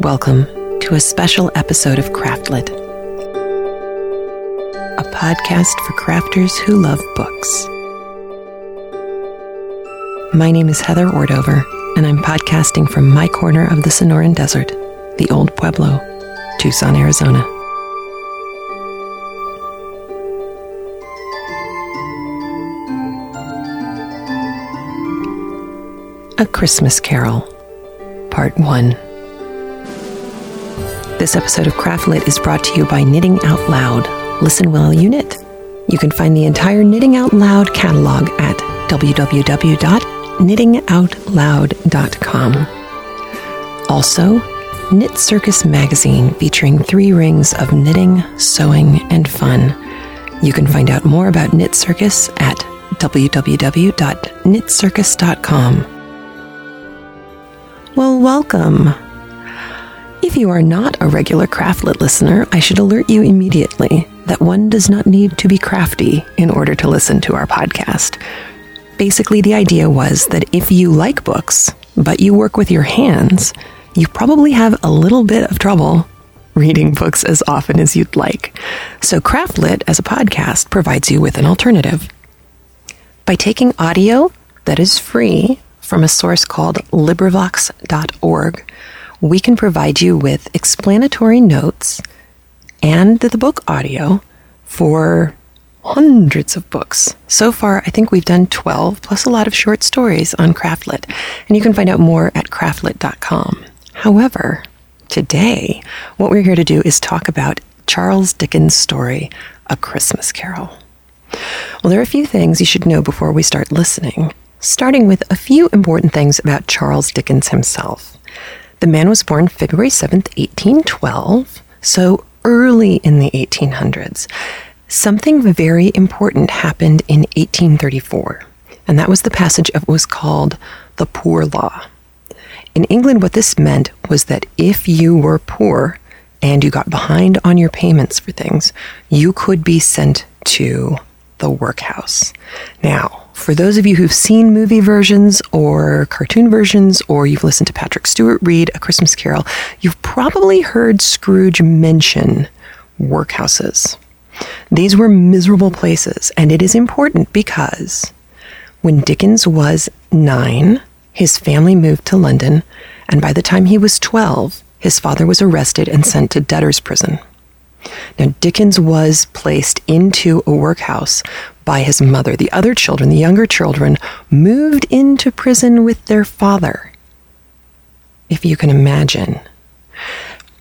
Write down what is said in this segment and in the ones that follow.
Welcome to a special episode of Craftlit, a podcast for crafters who love books. My name is Heather Ordover, and I'm podcasting from my corner of the Sonoran Desert, the Old Pueblo, Tucson, Arizona. A Christmas Carol, Part 1. This episode of Craftlit is brought to you by Knitting Out Loud. Listen while you knit. You can find the entire Knitting Out Loud catalog at www.knittingoutloud.com. Also, Knit Circus magazine featuring three rings of knitting, sewing, and fun. You can find out more about Knit Circus at www.knitcircus.com. Well, welcome. If you are not a regular Craftlit listener, I should alert you immediately that one does not need to be crafty in order to listen to our podcast. Basically, the idea was that if you like books, but you work with your hands, you probably have a little bit of trouble reading books as often as you'd like. So, Craftlit as a podcast provides you with an alternative. By taking audio that is free from a source called LibriVox.org, we can provide you with explanatory notes and the book audio for hundreds of books. So far, I think we've done 12 plus a lot of short stories on Craftlit, and you can find out more at craftlit.com. However, today, what we're here to do is talk about Charles Dickens' story, A Christmas Carol. Well, there are a few things you should know before we start listening starting with a few important things about Charles Dickens himself. The man was born February 7th, 1812, so early in the 1800s. Something very important happened in 1834, and that was the passage of what was called the Poor Law. In England, what this meant was that if you were poor and you got behind on your payments for things, you could be sent to the workhouse. Now, for those of you who've seen movie versions or cartoon versions, or you've listened to Patrick Stewart read A Christmas Carol, you've probably heard Scrooge mention workhouses. These were miserable places, and it is important because when Dickens was nine, his family moved to London, and by the time he was 12, his father was arrested and sent to debtor's prison. Now, Dickens was placed into a workhouse by his mother. The other children, the younger children, moved into prison with their father. If you can imagine.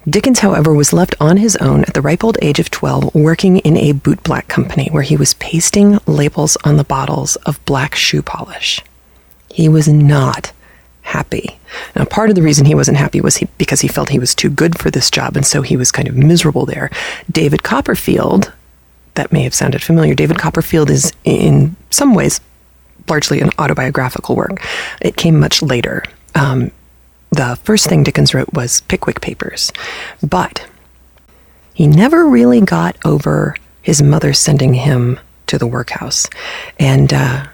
Dickens, however, was left on his own at the ripe old age of 12, working in a bootblack company where he was pasting labels on the bottles of black shoe polish. He was not happy. Now, part of the reason he wasn't happy was he, because he felt he was too good for this job, and so he was kind of miserable there. David Copperfield, that may have sounded familiar. David Copperfield is, in some ways, largely an autobiographical work. It came much later. Um, the first thing Dickens wrote was Pickwick Papers, but he never really got over his mother sending him to the workhouse, and uh,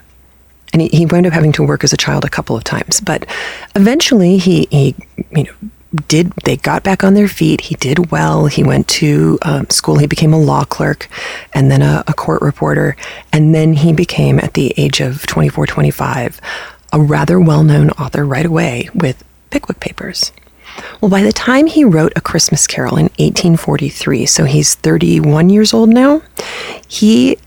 and he, he wound up having to work as a child a couple of times. But eventually, he, he you know, did they got back on their feet. He did well. He went to um, school. He became a law clerk and then a, a, court reporter. And then he became at the age of 24 25 a rather well-known author right away with pickwick papers. Well by the time he wrote a christmas carol in 1843 so he's 31 years old now he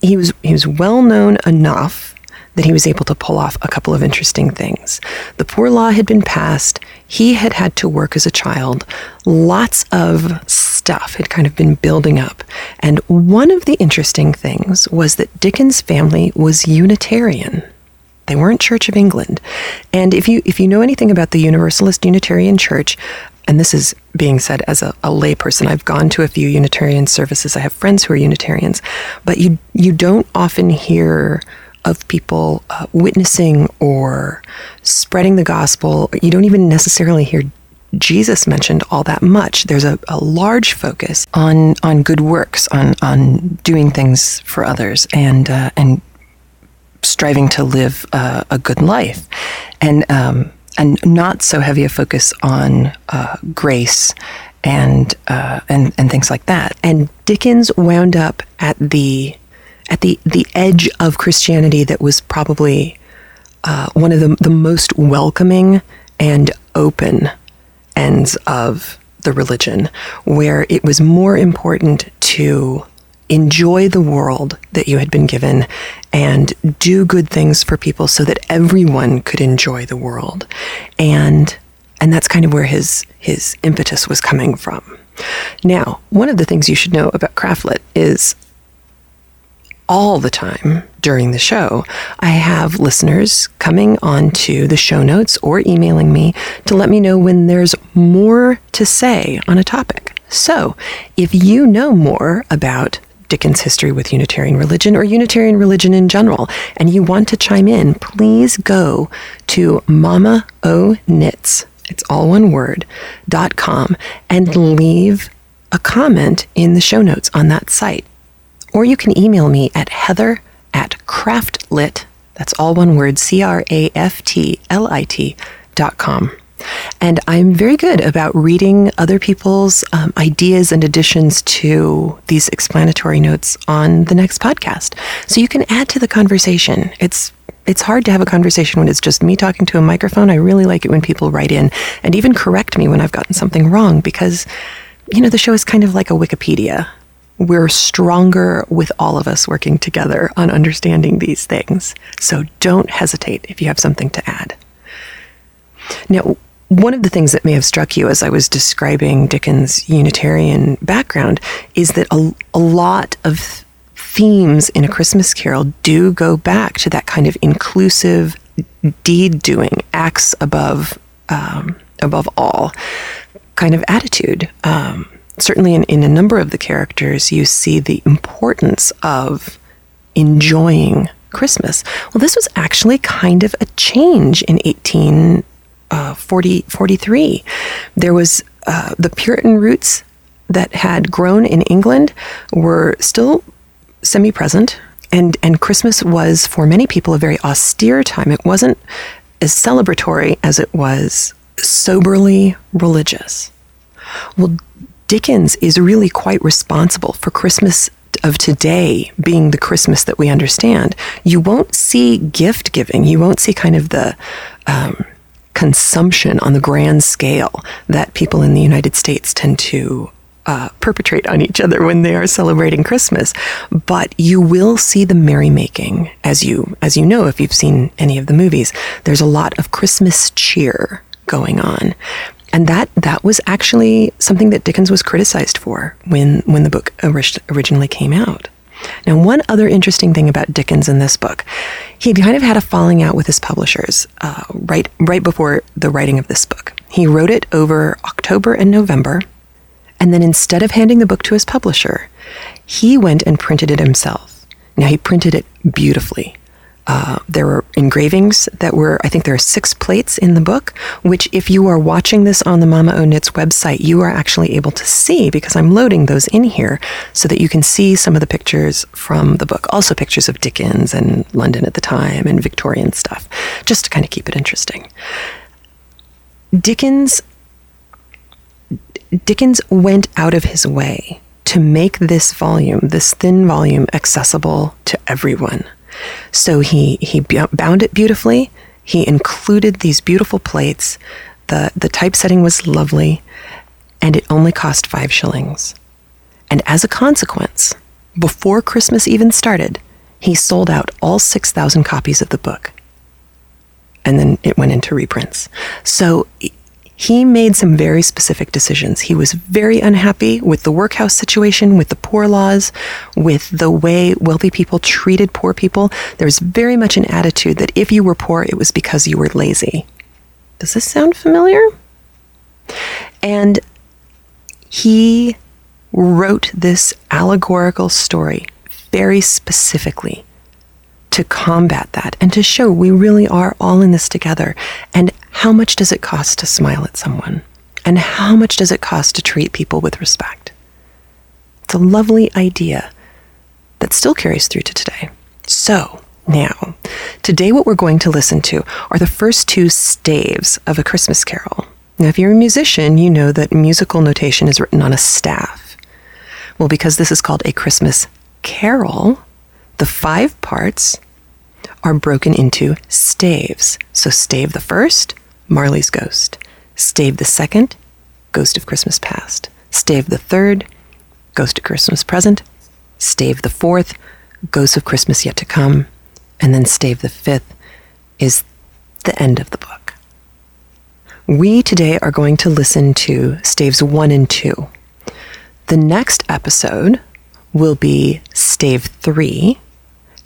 he was he was well known enough that he was able to pull off a couple of interesting things. The poor law had been passed. He had had to work as a child. Lots of stuff had kind of been building up. And one of the interesting things was that Dickens' family was Unitarian. They weren't Church of England. And if you if you know anything about the Universalist Unitarian Church, and this is being said as a, a layperson. I've gone to a few Unitarian services. I have friends who are Unitarians, but you you don't often hear of people uh, witnessing or spreading the gospel. You don't even necessarily hear Jesus mentioned all that much. There's a, a large focus on on good works, on on doing things for others, and uh, and striving to live uh, a good life. And um, and not so heavy a focus on uh, grace and uh, and and things like that. And Dickens wound up at the at the the edge of Christianity that was probably uh, one of the the most welcoming and open ends of the religion, where it was more important to enjoy the world that you had been given and do good things for people so that everyone could enjoy the world. And and that's kind of where his his impetus was coming from. Now, one of the things you should know about Craftlit is all the time during the show, I have listeners coming onto the show notes or emailing me to let me know when there's more to say on a topic. So, if you know more about Dickens' history with Unitarian religion or Unitarian religion in general, and you want to chime in, please go to Mama O Knits it's all one word, dot com, and leave a comment in the show notes on that site. Or you can email me at heather at craftlit, that's all one word, C R A F T L I T dot com. And I'm very good about reading other people's um, ideas and additions to these explanatory notes on the next podcast. So you can add to the conversation. It's it's hard to have a conversation when it's just me talking to a microphone. I really like it when people write in and even correct me when I've gotten something wrong because, you know, the show is kind of like a Wikipedia. We're stronger with all of us working together on understanding these things. So don't hesitate if you have something to add. Now, one of the things that may have struck you as I was describing Dickens' Unitarian background is that a, a lot of themes in A Christmas Carol do go back to that kind of inclusive deed doing, acts above um, above all kind of attitude. Um, certainly, in, in a number of the characters, you see the importance of enjoying Christmas. Well, this was actually kind of a change in 1843. Uh, there was uh, the Puritan roots that had grown in England were still semi present. And, and Christmas was, for many people, a very austere time. It wasn't as celebratory as it was soberly religious. Well, Dickens is really quite responsible for Christmas of today being the Christmas that we understand. You won't see gift giving. You won't see kind of the um, consumption on the grand scale that people in the United States tend to uh, perpetrate on each other when they are celebrating Christmas. But you will see the merrymaking, as you as you know if you've seen any of the movies. There's a lot of Christmas cheer going on. And that that was actually something that Dickens was criticized for when when the book originally came out. Now, one other interesting thing about Dickens in this book, he kind of had a falling out with his publishers uh, right right before the writing of this book. He wrote it over October and November and then instead of handing the book to his publisher, he went and printed it himself. Now, he printed it beautifully. Uh, there were engravings that were, I think there are six plates in the book, which, if you are watching this on the Mama O Knits website, you are actually able to see because I'm loading those in here so that you can see some of the pictures from the book. Also, pictures of Dickens and London at the time and Victorian stuff, just to kind of keep it interesting. Dickens Dickens went out of his way to make this volume, this thin volume, accessible to everyone. So he, he bound it beautifully. He included these beautiful plates. The, the typesetting was lovely, and it only cost five shillings. And as a consequence, before Christmas even started, he sold out all 6,000 copies of the book. And then it went into reprints. So he made some very specific decisions. He was very unhappy with the workhouse situation, with the poor laws, with the way wealthy people treated poor people. There was very much an attitude that if you were poor, it was because you were lazy. Does this sound familiar? And he wrote this allegorical story very specifically to combat that and to show we really are all in this together. And how much does it cost to smile at someone? And how much does it cost to treat people with respect? It's a lovely idea that still carries through to today. So, Now, today what we're going to listen to are the first two staves of A Christmas Carol. Now, if you're a musician, you know that musical notation is written on a staff. Well, because this is called A Christmas Carol, the five parts are broken into staves. So, stave the first, Marley's Ghost. Stave the second, Ghost of Christmas Past. Stave the third, Ghost of Christmas Present. Stave the fourth, Ghost of Christmas Yet to Come. And then stave the fifth is the end of the book. We today are going to listen to staves one and two. The next episode will be stave three,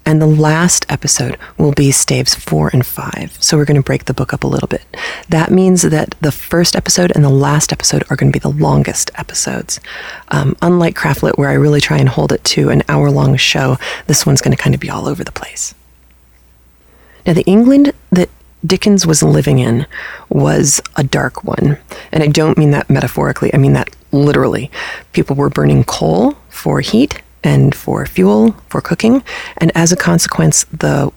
and the last episode will be staves four and five. So we're going to break the book up a little bit. That means that the first episode and the last episode are going to be the longest episodes. Um, unlike Craftlit, where I really try and hold it to an hour long show, this one's going to kind of be all over the place. Now, the England that Dickens was living in was a dark one. And I don't mean that metaphorically, I mean that literally. People were burning coal for heat and for fuel for cooking. And as a consequence, the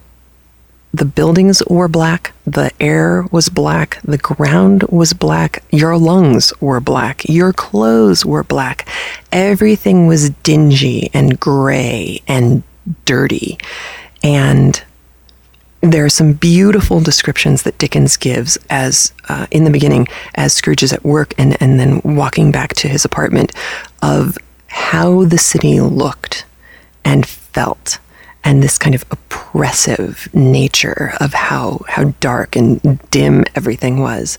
the buildings were black, the air was black, the ground was black, your lungs were black, your clothes were black. Everything was dingy and gray and dirty. And there are some beautiful descriptions that Dickens gives as uh, in the beginning as Scrooge is at work and, and then walking back to his apartment of how the city looked and felt and this kind of oppressive nature of how how dark and dim everything was.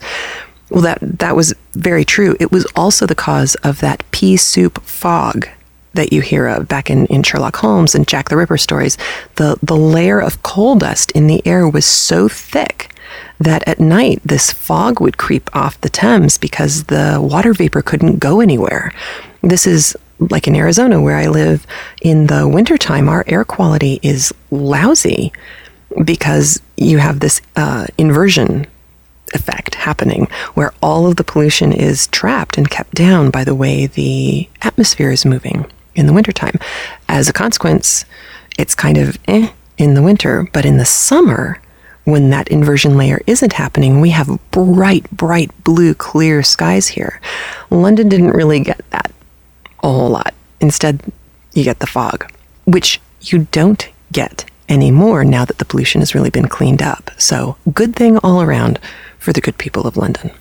Well, that that was very true. It was also the cause of that pea soup fog that you hear of back in, in Sherlock Holmes and Jack the Ripper stories. The the layer of coal dust in the air was so thick that at night this fog would creep off the Thames because the water vapor couldn't go anywhere. This is like in Arizona, where I live, in the wintertime, our air quality is lousy because you have this uh, inversion effect happening where all of the pollution is trapped and kept down by the way the atmosphere is moving in the wintertime. As a consequence, it's kind of eh in the winter, but in the summer, when that inversion layer isn't happening, we have bright, bright blue, clear skies here. London didn't really get that a whole lot. Instead, you get the fog, which you don't get anymore now that the pollution has really been cleaned up. So, good thing all around for the good people of London.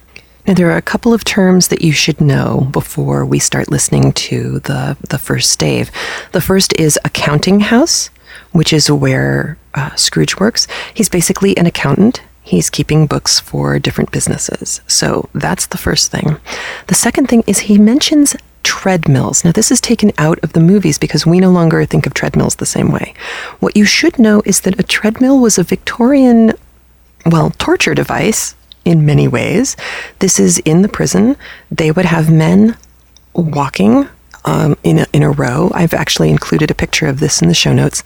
Now, there are a couple of terms that you should know before we start listening to the, the first stave. The first is accounting house, which is where uh, Scrooge works. He's basically an accountant. He's keeping books for different businesses. So that's the first thing. The second thing is he mentions treadmills. Now, this is taken out of the movies because we no longer think of treadmills the same way. What you should know is that a treadmill was a Victorian, well, torture device in many ways. This is in the prison. They would have men walking um, in a, in a row. I've actually included a picture of this in the show notes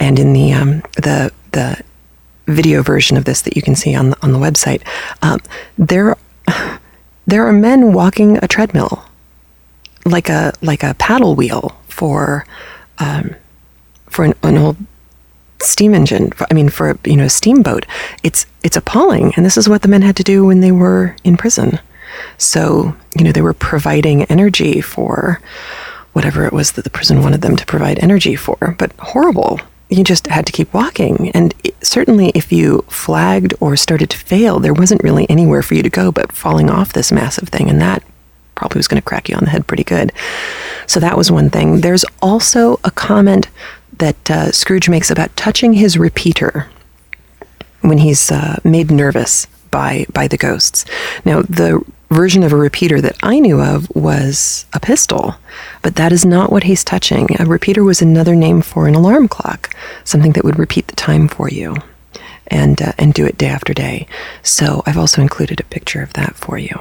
and in the um, the the video version of this that you can see on the, on the website. Um, there there are men walking a treadmill like a like a paddle wheel for um, for an, an old steam engine. I mean, for you know, a steamboat. It's it's appalling, and this is what the men had to do when they were in prison. So you know, they were providing energy for whatever it was that the prison wanted them to provide energy for, but horrible. You just had to keep walking, and it, certainly, if you flagged or started to fail, there wasn't really anywhere for you to go but falling off this massive thing, and that probably was going to crack you on the head pretty good. So that was one thing. There's also a comment that uh, Scrooge makes about touching his repeater when he's uh, made nervous by by the ghosts. Now, the version of a repeater that I knew of was a pistol, but that is not what he's touching. A repeater was another name for an alarm clock, something that would repeat the time for you and uh, and do it day after day. So I've also included a picture of that for you.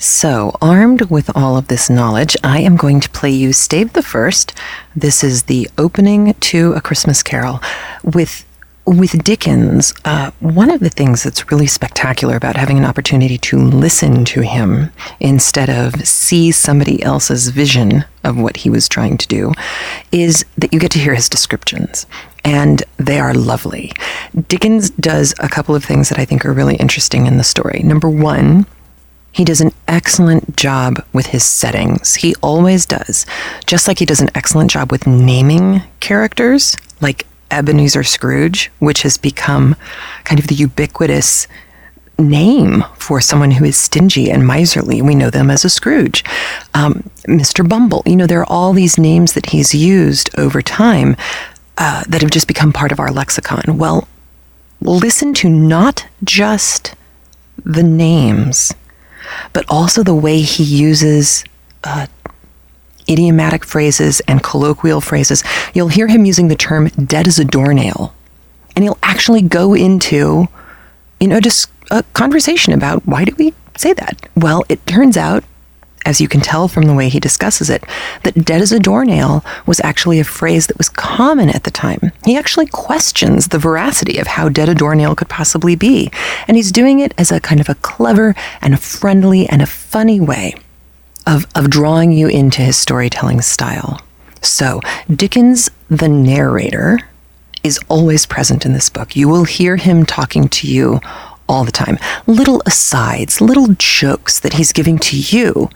So, armed with all of this knowledge, I am going to play you Stave the First. This is the opening to A Christmas Carol with with Dickens, uh, one of the things that's really spectacular about having an opportunity to listen to him instead of see somebody else's vision of what he was trying to do is that you get to hear his descriptions. And they are lovely. Dickens does a couple of things that I think are really interesting in the story. Number one, he does an excellent job with his settings. He always does. Just like he does an excellent job with naming characters, like Ebenezer Scrooge, which has become kind of the ubiquitous name for someone who is stingy and miserly. We know them as a Scrooge. Um, Mr. Bumble, you know, there are all these names that he's used over time uh, that have just become part of our lexicon. Well, listen to not just the names, but also the way he uses uh, idiomatic phrases and colloquial phrases. You'll hear him using the term dead as a doornail. And he'll actually go into, you know, just a conversation about why do we say that? Well, it turns out, as you can tell from the way he discusses it, that dead as a doornail was actually a phrase that was common at the time. He actually questions the veracity of how dead a doornail could possibly be. And he's doing it as a kind of a clever and a friendly and a funny way of, of drawing you into his storytelling style. So, Dickens, the narrator, is always present in this book. You will hear him talking to you all the time. Little asides, little jokes that he's giving to you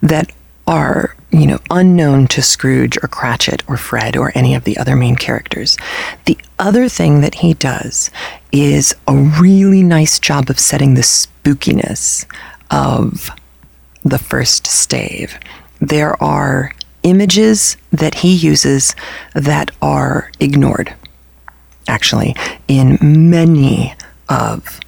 that are, you know, unknown to Scrooge or Cratchit or Fred or any of the other main characters. The other thing that he does is a really nice job of setting the spookiness of the first stave. There are images that he uses that are ignored, actually, in many of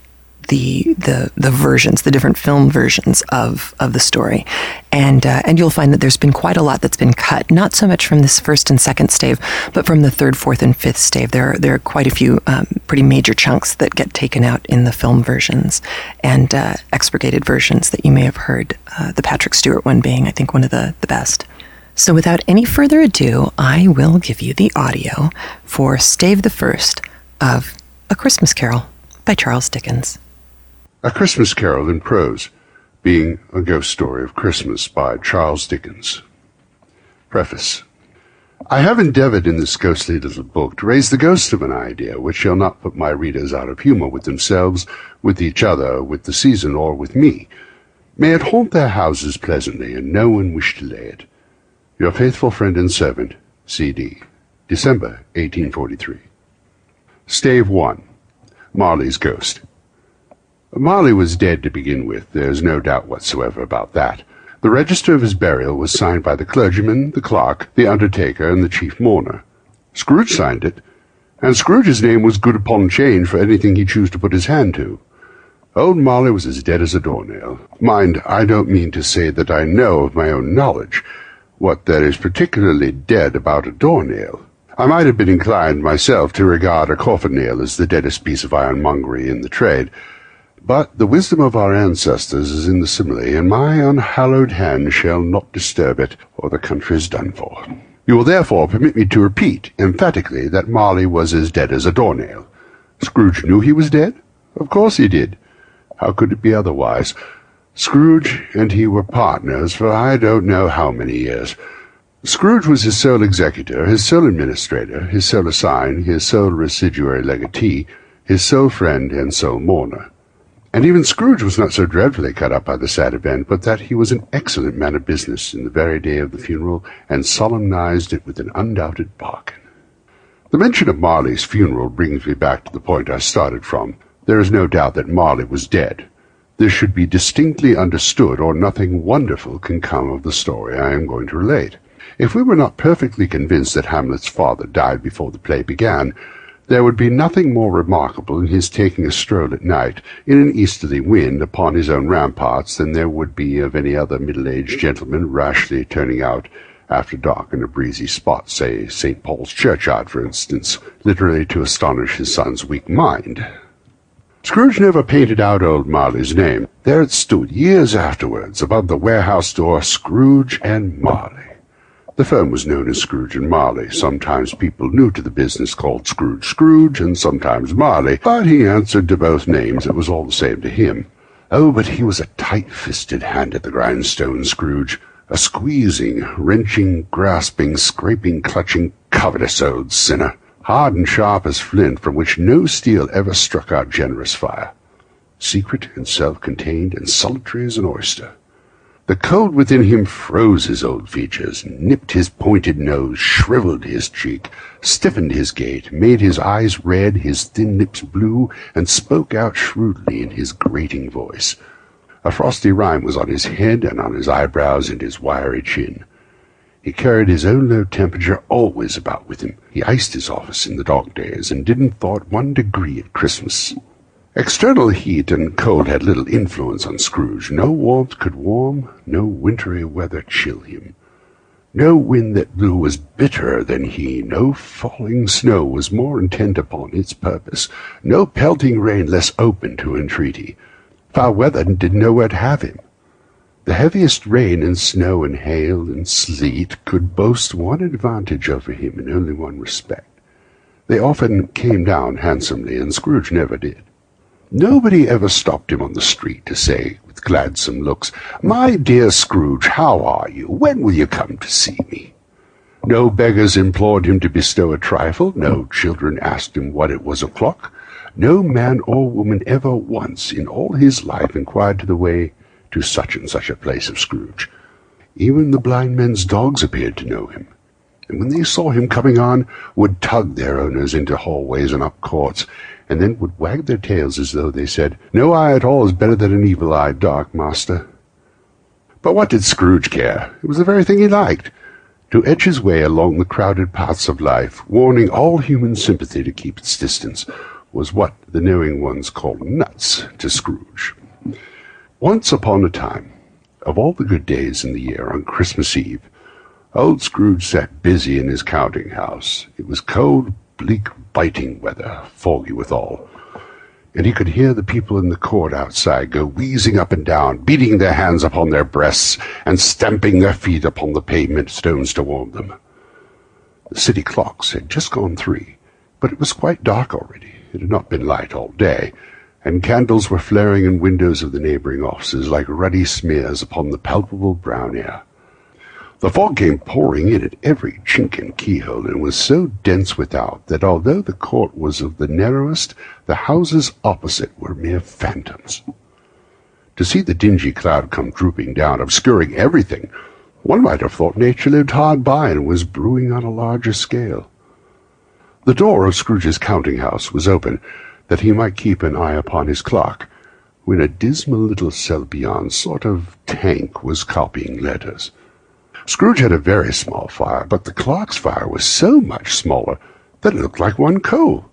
the the the versions, the different film versions of of the story, and uh, and you'll find that there's been quite a lot that's been cut. Not so much from this first and second stave, but from the third, fourth, and fifth stave. There are, there are quite a few um, pretty major chunks that get taken out in the film versions and uh, expurgated versions that you may have heard. Uh, the Patrick Stewart one being, I think, one of the the best. So without any further ado, I will give you the audio for Stave the First of A Christmas Carol by Charles Dickens. A Christmas Carol in Prose, being a ghost story of Christmas by Charles Dickens. Preface. I have endeavored in this ghostly little book to raise the ghost of an idea which shall not put my readers out of humour with themselves, with each other, with the season, or with me. May it haunt their houses pleasantly, and no one wish to lay it. Your faithful friend and servant, C.D. December, 1843. Stave 1. Marley's Ghost. Marley was dead to begin with, there's no doubt whatsoever about that. The register of his burial was signed by the clergyman, the clerk, the undertaker, and the chief mourner. Scrooge signed it, and Scrooge's name was good upon change for anything he chose to put his hand to. Old Marley was as dead as a doornail. Mind, I don't mean to say that I know of my own knowledge what there is particularly dead about a doornail. I might have been inclined myself to regard a coffin nail as the deadest piece of ironmongery in the trade, but the wisdom of our ancestors is in the simile, and my unhallowed hand shall not disturb it, or the country is done for. You will therefore permit me to repeat emphatically that Marley was as dead as a doornail. Scrooge knew he was dead? Of course he did. How could it be otherwise? Scrooge and he were partners for I don't know how many years. Scrooge was his sole executor, his sole administrator, his sole assign, his sole residuary legatee, his sole friend and sole mourner. And even Scrooge was not so dreadfully cut up by the sad event, but that he was an excellent man of business in the very day of the funeral, and solemnized it with an undoubted bargain. The mention of Marley's funeral brings me back to the point I started from. There is no doubt that Marley was dead. This should be distinctly understood, or nothing wonderful can come of the story I am going to relate. If we were not perfectly convinced that Hamlet's father died before the play began, there would be nothing more remarkable in his taking a stroll at night, in an easterly wind, upon his own ramparts than there would be of any other middle-aged gentleman rashly turning out after dark in a breezy spot, say St. Paul's churchyard, for instance, literally to astonish his son's weak mind. Scrooge never painted out old Marley's name. There it stood, years afterwards, above the warehouse door, Scrooge and Marley. The firm was known as Scrooge and Marley. Sometimes people new to the business called Scrooge Scrooge, and sometimes Marley, but he answered to both names. It was all the same to him. Oh, but he was a tight-fisted hand at the grindstone, Scrooge. A squeezing, wrenching, grasping, scraping, clutching, covetous old sinner, hard and sharp as flint, from which no steel ever struck out generous fire. Secret and self-contained and solitary as an oyster. The cold within him froze his old features, nipped his pointed nose, shriveled his cheek, stiffened his gait, made his eyes red, his thin lips blue, and spoke out shrewdly in his grating voice. A frosty rime was on his head and on his eyebrows and his wiry chin. He carried his own low temperature always about with him. He iced his office in the dark days and didn't thaw it one degree at Christmas. External heat and cold had little influence on Scrooge. No warmth could warm, no wintry weather chill him. No wind that blew was bitterer than he, no falling snow was more intent upon its purpose, no pelting rain less open to entreaty. Foul weather did nowhere to have him. The heaviest rain and snow and hail and sleet could boast one advantage over him in only one respect. They often came down handsomely, and Scrooge never did. Nobody ever stopped him on the street to say, with gladsome looks, My dear Scrooge, how are you? When will you come to see me? No beggars implored him to bestow a trifle, no children asked him what it was o'clock, no man or woman ever once in all his life inquired to the way to such and such a place of Scrooge. Even the blind men's dogs appeared to know him, and when they saw him coming on, would tug their owners into hallways and up courts, and then would wag their tails as though they said, No eye at all is better than an evil-eyed dog, master. But what did Scrooge care? It was the very thing he liked. To edge his way along the crowded paths of life, warning all human sympathy to keep its distance, was what the knowing ones called nuts to Scrooge. Once upon a time, of all the good days in the year, on Christmas Eve, old Scrooge sat busy in his counting-house. It was cold, bleak, biting weather, foggy withal, and he could hear the people in the court outside go wheezing up and down, beating their hands upon their breasts, and stamping their feet upon the pavement stones to warm them. The city clocks had just gone three, but it was quite dark already. It had not been light all day, and candles were flaring in windows of the neighboring offices like ruddy smears upon the palpable brown air. The fog came pouring in at every chink and keyhole, and was so dense without that although the court was of the narrowest, the houses opposite were mere phantoms. To see the dingy cloud come drooping down, obscuring everything, one might have thought nature lived hard by and was brewing on a larger scale. The door of Scrooge's counting-house was open, that he might keep an eye upon his clock, when a dismal little cell beyond, sort of tank, was copying letters. Scrooge had a very small fire, but the clerk's fire was so much smaller that it looked like one coal.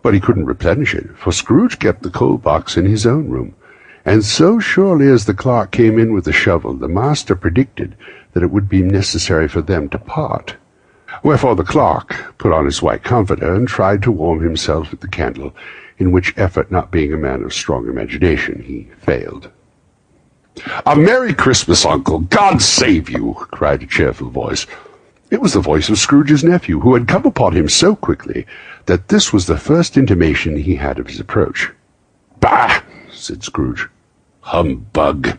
But he couldn't replenish it, for Scrooge kept the coal box in his own room, and so surely as the clerk came in with the shovel, the master predicted that it would be necessary for them to part. Wherefore the clerk put on his white comforter and tried to warm himself at the candle, in which effort, not being a man of strong imagination, he failed. A Merry Christmas, Uncle! God save you! cried a cheerful voice. It was the voice of Scrooge's nephew, who had come upon him so quickly that this was the first intimation he had of his approach. Bah! said Scrooge. Humbug!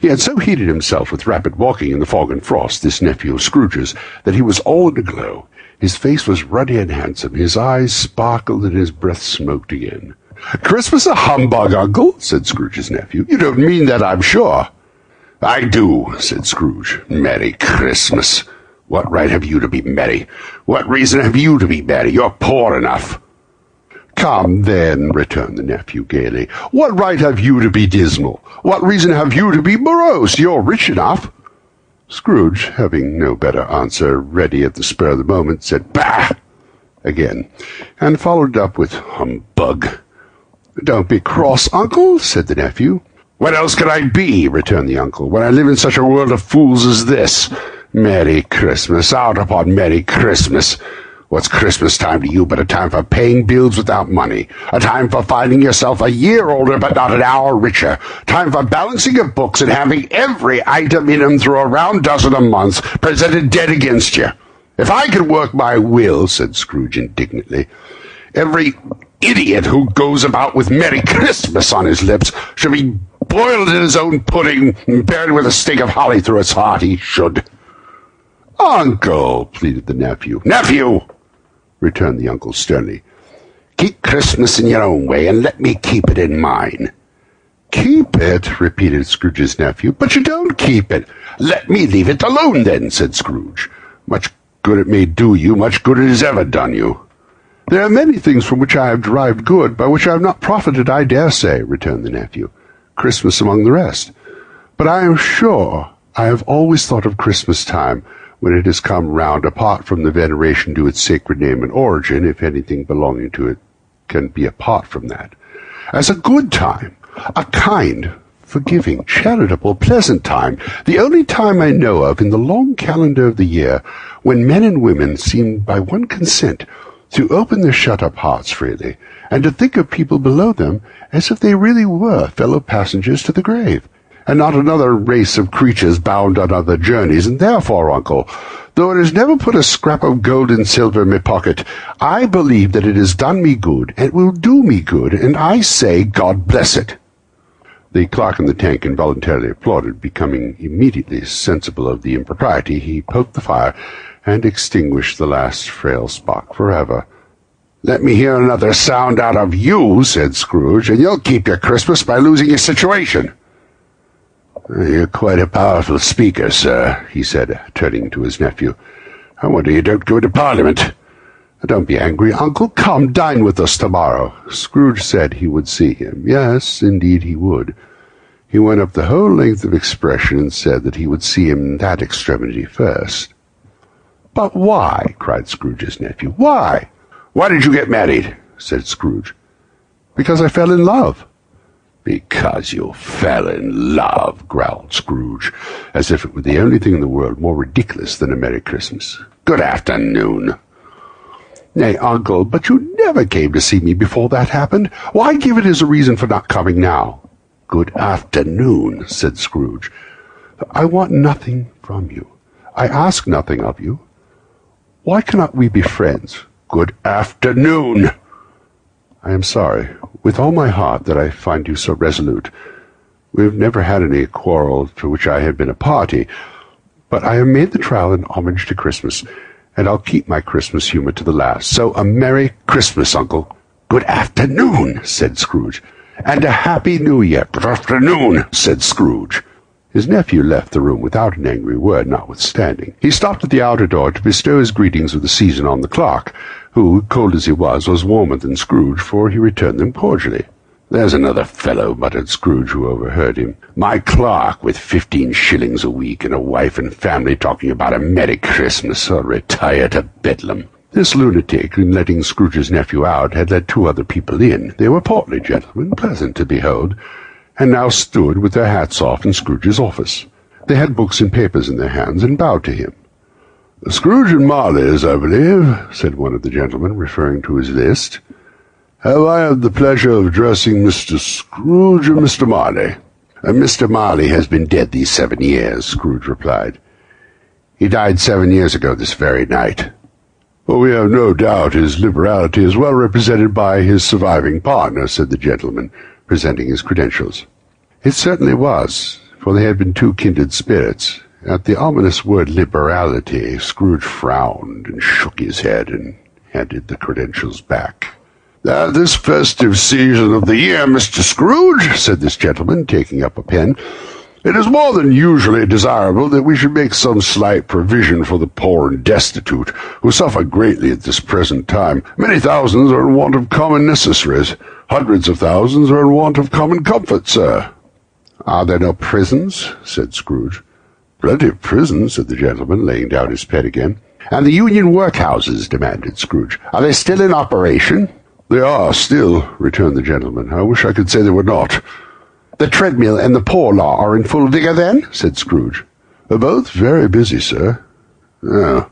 He had so heated himself with rapid walking in the fog and frost, this nephew of Scrooge's, that he was all in a glow. His face was ruddy and handsome, his eyes sparkled, and his breath smoked again. Christmas a humbug, uncle, said Scrooge's nephew. You don't mean that, I'm sure. I do, said Scrooge. Merry Christmas. What right have you to be merry? What reason have you to be merry? You're poor enough. Come, then, returned the nephew gaily. What right have you to be dismal? What reason have you to be morose? You're rich enough. Scrooge, having no better answer ready at the spur of the moment, said, Bah! again, and followed up with humbug. Don't be cross, uncle, said the nephew. What else could I be, returned the uncle, when I live in such a world of fools as this? Merry Christmas, out upon Merry Christmas. What's Christmas time to you but a time for paying bills without money? A time for finding yourself a year older but not an hour richer? Time for balancing your books and having every item in them through a round dozen a month presented dead against you? If I could work my will, said Scrooge indignantly, every idiot who goes about with Merry Christmas on his lips should be boiled in his own pudding and buried with a stake of holly through his heart. He should. Uncle, pleaded the nephew. Nephew! returned the uncle sternly. Keep Christmas in your own way, and let me keep it in mine. Keep it, repeated Scrooge's nephew. But you don't keep it. Let me leave it alone, then, said Scrooge. Much good it may do you, much good it has ever done you. There are many things from which I have derived good, by which I have not profited, I dare say, returned the nephew. Christmas among the rest. But I am sure I have always thought of Christmas time when it has come round, apart from the veneration due its sacred name and origin, if anything belonging to it can be apart from that, as a good time, a kind, forgiving, charitable, pleasant time, the only time I know of in the long calendar of the year when men and women seem by one consent to open their shut-up hearts freely, and to think of people below them as if they really were fellow passengers to the grave and not another race of creatures bound on other journeys, and therefore, uncle, though it has never put a scrap of gold and silver in my pocket, I believe that it has done me good, and will do me good, and I say God bless it. The clerk in the tank involuntarily applauded, becoming immediately sensible of the impropriety. He poked the fire and extinguish the last frail spark forever. Let me hear another sound out of you, said Scrooge, and you'll keep your Christmas by losing your situation. You're quite a powerful speaker, sir, he said, turning to his nephew. I wonder you don't go to Parliament. Don't be angry, uncle. Come, dine with us tomorrow. Scrooge said he would see him. Yes, indeed he would. He went up the whole length of expression and said that he would see him in that extremity first. But why? cried Scrooge's nephew. Why? Why did you get married? said Scrooge. Because I fell in love. Because you fell in love, growled Scrooge, as if it were the only thing in the world more ridiculous than a Merry Christmas. Good afternoon. Nay, uncle, but you never came to see me before that happened. Why give it as a reason for not coming now? Good afternoon, said Scrooge. I want nothing from you. I ask nothing of you. Why cannot we be friends? Good afternoon. I am sorry, with all my heart, that I find you so resolute. We have never had any quarrel to which I have been a party, but I have made the trial in homage to Christmas, and I'll keep my Christmas humor to the last. So a Merry Christmas, Uncle. Good afternoon, said Scrooge. And a Happy New Year. Good afternoon, said Scrooge. His nephew left the room without an angry word, notwithstanding. He stopped at the outer door to bestow his greetings of the season on the clerk, who, cold as he was, was warmer than Scrooge, for he returned them cordially. There's another fellow, muttered Scrooge, who overheard him. My clerk, with fifteen shillings a week and a wife and family talking about a Merry Christmas, or retire to Bedlam. This lunatic, in letting Scrooge's nephew out, had let two other people in. They were portly gentlemen, pleasant to behold, and now stood with their hats off in Scrooge's office. They had books and papers in their hands, and bowed to him. Scrooge and Marley's, I believe, said one of the gentlemen, referring to his list. Have I had the pleasure of addressing Mr. Scrooge or Mr. Marley? Uh, Mr. Marley has been dead these seven years, Scrooge replied. He died seven years ago this very night. Well, we have no doubt his liberality is well represented by his surviving partner, said the gentleman, presenting his credentials. It certainly was, for they had been two kindred spirits, at the ominous word liberality, Scrooge frowned and shook his head and handed the credentials back. Uh, this festive season of the year, Mr. Scrooge, said this gentleman, taking up a pen, it is more than usually desirable that we should make some slight provision for the poor and destitute, who suffer greatly at this present time. Many thousands are in want of common necessaries. Hundreds of thousands are in want of common comfort, sir. Are there no prisons? said Scrooge. Plenty of prisons, said the gentleman, laying down his pen again. And the union workhouses, demanded Scrooge. Are they still in operation? They are still, returned the gentleman. I wish I could say they were not. The treadmill and the poor law are in full vigour, then? said Scrooge. They're both very busy, sir. Oh,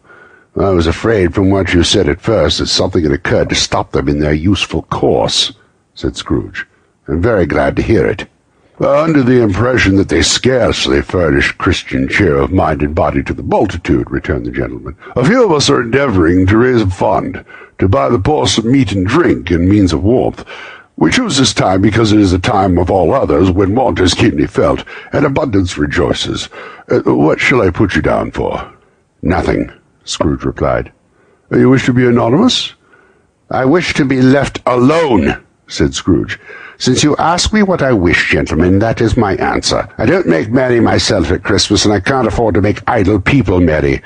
I was afraid from what you said at first that something had occurred to stop them in their useful course, said Scrooge. I'm very glad to hear it. Under the impression that they scarcely furnish Christian cheer of mind and body to the multitude, returned the gentleman. A few of us are endeavouring to raise a fund, to buy the poor some meat and drink and means of warmth. We choose this time because it is a time of all others when want is keenly felt, and abundance rejoices. Uh, what shall I put you down for? Nothing, Scrooge replied. You wish to be anonymous? I wish to be left alone, said Scrooge. Since you ask me what I wish, gentlemen, that is my answer. I don't make merry myself at Christmas, and I can't afford to make idle people merry.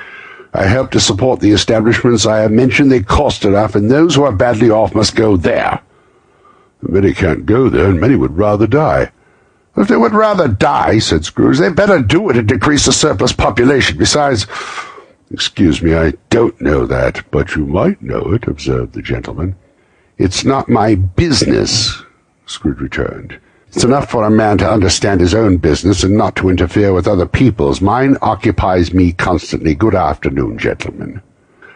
I help to support the establishments I have mentioned. They cost enough, and those who are badly off must go there. Many can't go there, and many would rather die. If they would rather die, said Scrooge, they'd better do it and decrease the surplus population. Besides, excuse me, I don't know that, but you might know it, observed the gentleman. It's not my business, Scrooge returned. It's enough for a man to understand his own business and not to interfere with other people's. Mine occupies me constantly. Good afternoon, gentlemen.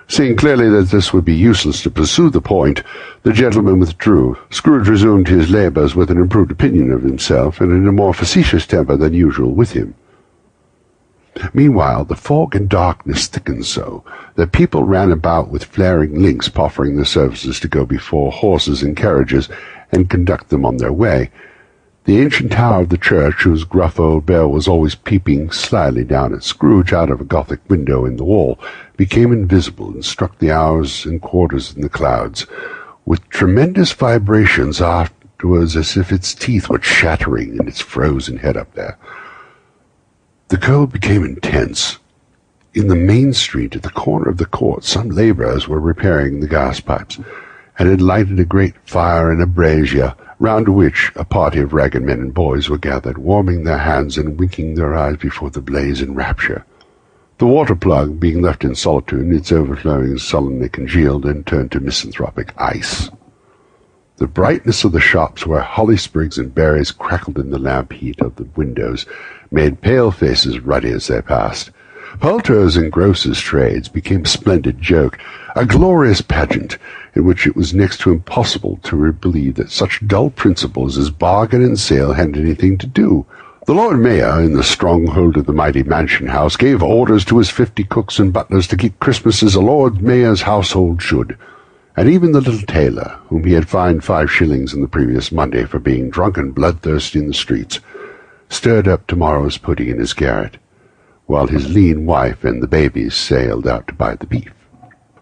Seeing clearly that this would be useless to pursue the point, the gentleman withdrew. Scrooge resumed his labours with an improved opinion of himself, and in a more facetious temper than usual with him. Meanwhile, the fog and darkness thickened so that people ran about with flaring links, offering their services to go before horses and carriages and conduct them on their way. The ancient tower of the church, whose gruff old bell was always peeping slyly down at Scrooge out of a Gothic window in the wall, became invisible and struck the hours and quarters in the clouds, with tremendous vibrations afterwards as if its teeth were chattering in its frozen head up there. The cold became intense. In the main street at the corner of the court some labourers were repairing the gas pipes and had lighted a great fire in a brazier, round which a party of ragged men and boys were gathered, warming their hands and winking their eyes before the blaze in rapture. The water plug, being left in solitude, its overflowing sullenly congealed and turned to misanthropic ice. The brightness of the shops where holly sprigs and berries crackled in the lamp heat of the windows made pale faces ruddy as they passed. Poulterers and grocers' trades became a splendid joke, a glorious pageant, in which it was next to impossible to believe that such dull principles as bargain and sale had anything to do. The Lord Mayor, in the stronghold of the mighty mansion house, gave orders to his fifty cooks and butlers to keep Christmas as a Lord Mayor's household should, and even the little tailor, whom he had fined five shillings on the previous Monday for being drunk and bloodthirsty in the streets, stirred up tomorrow's pudding in his garret, while his lean wife and the babies sailed out to buy the beef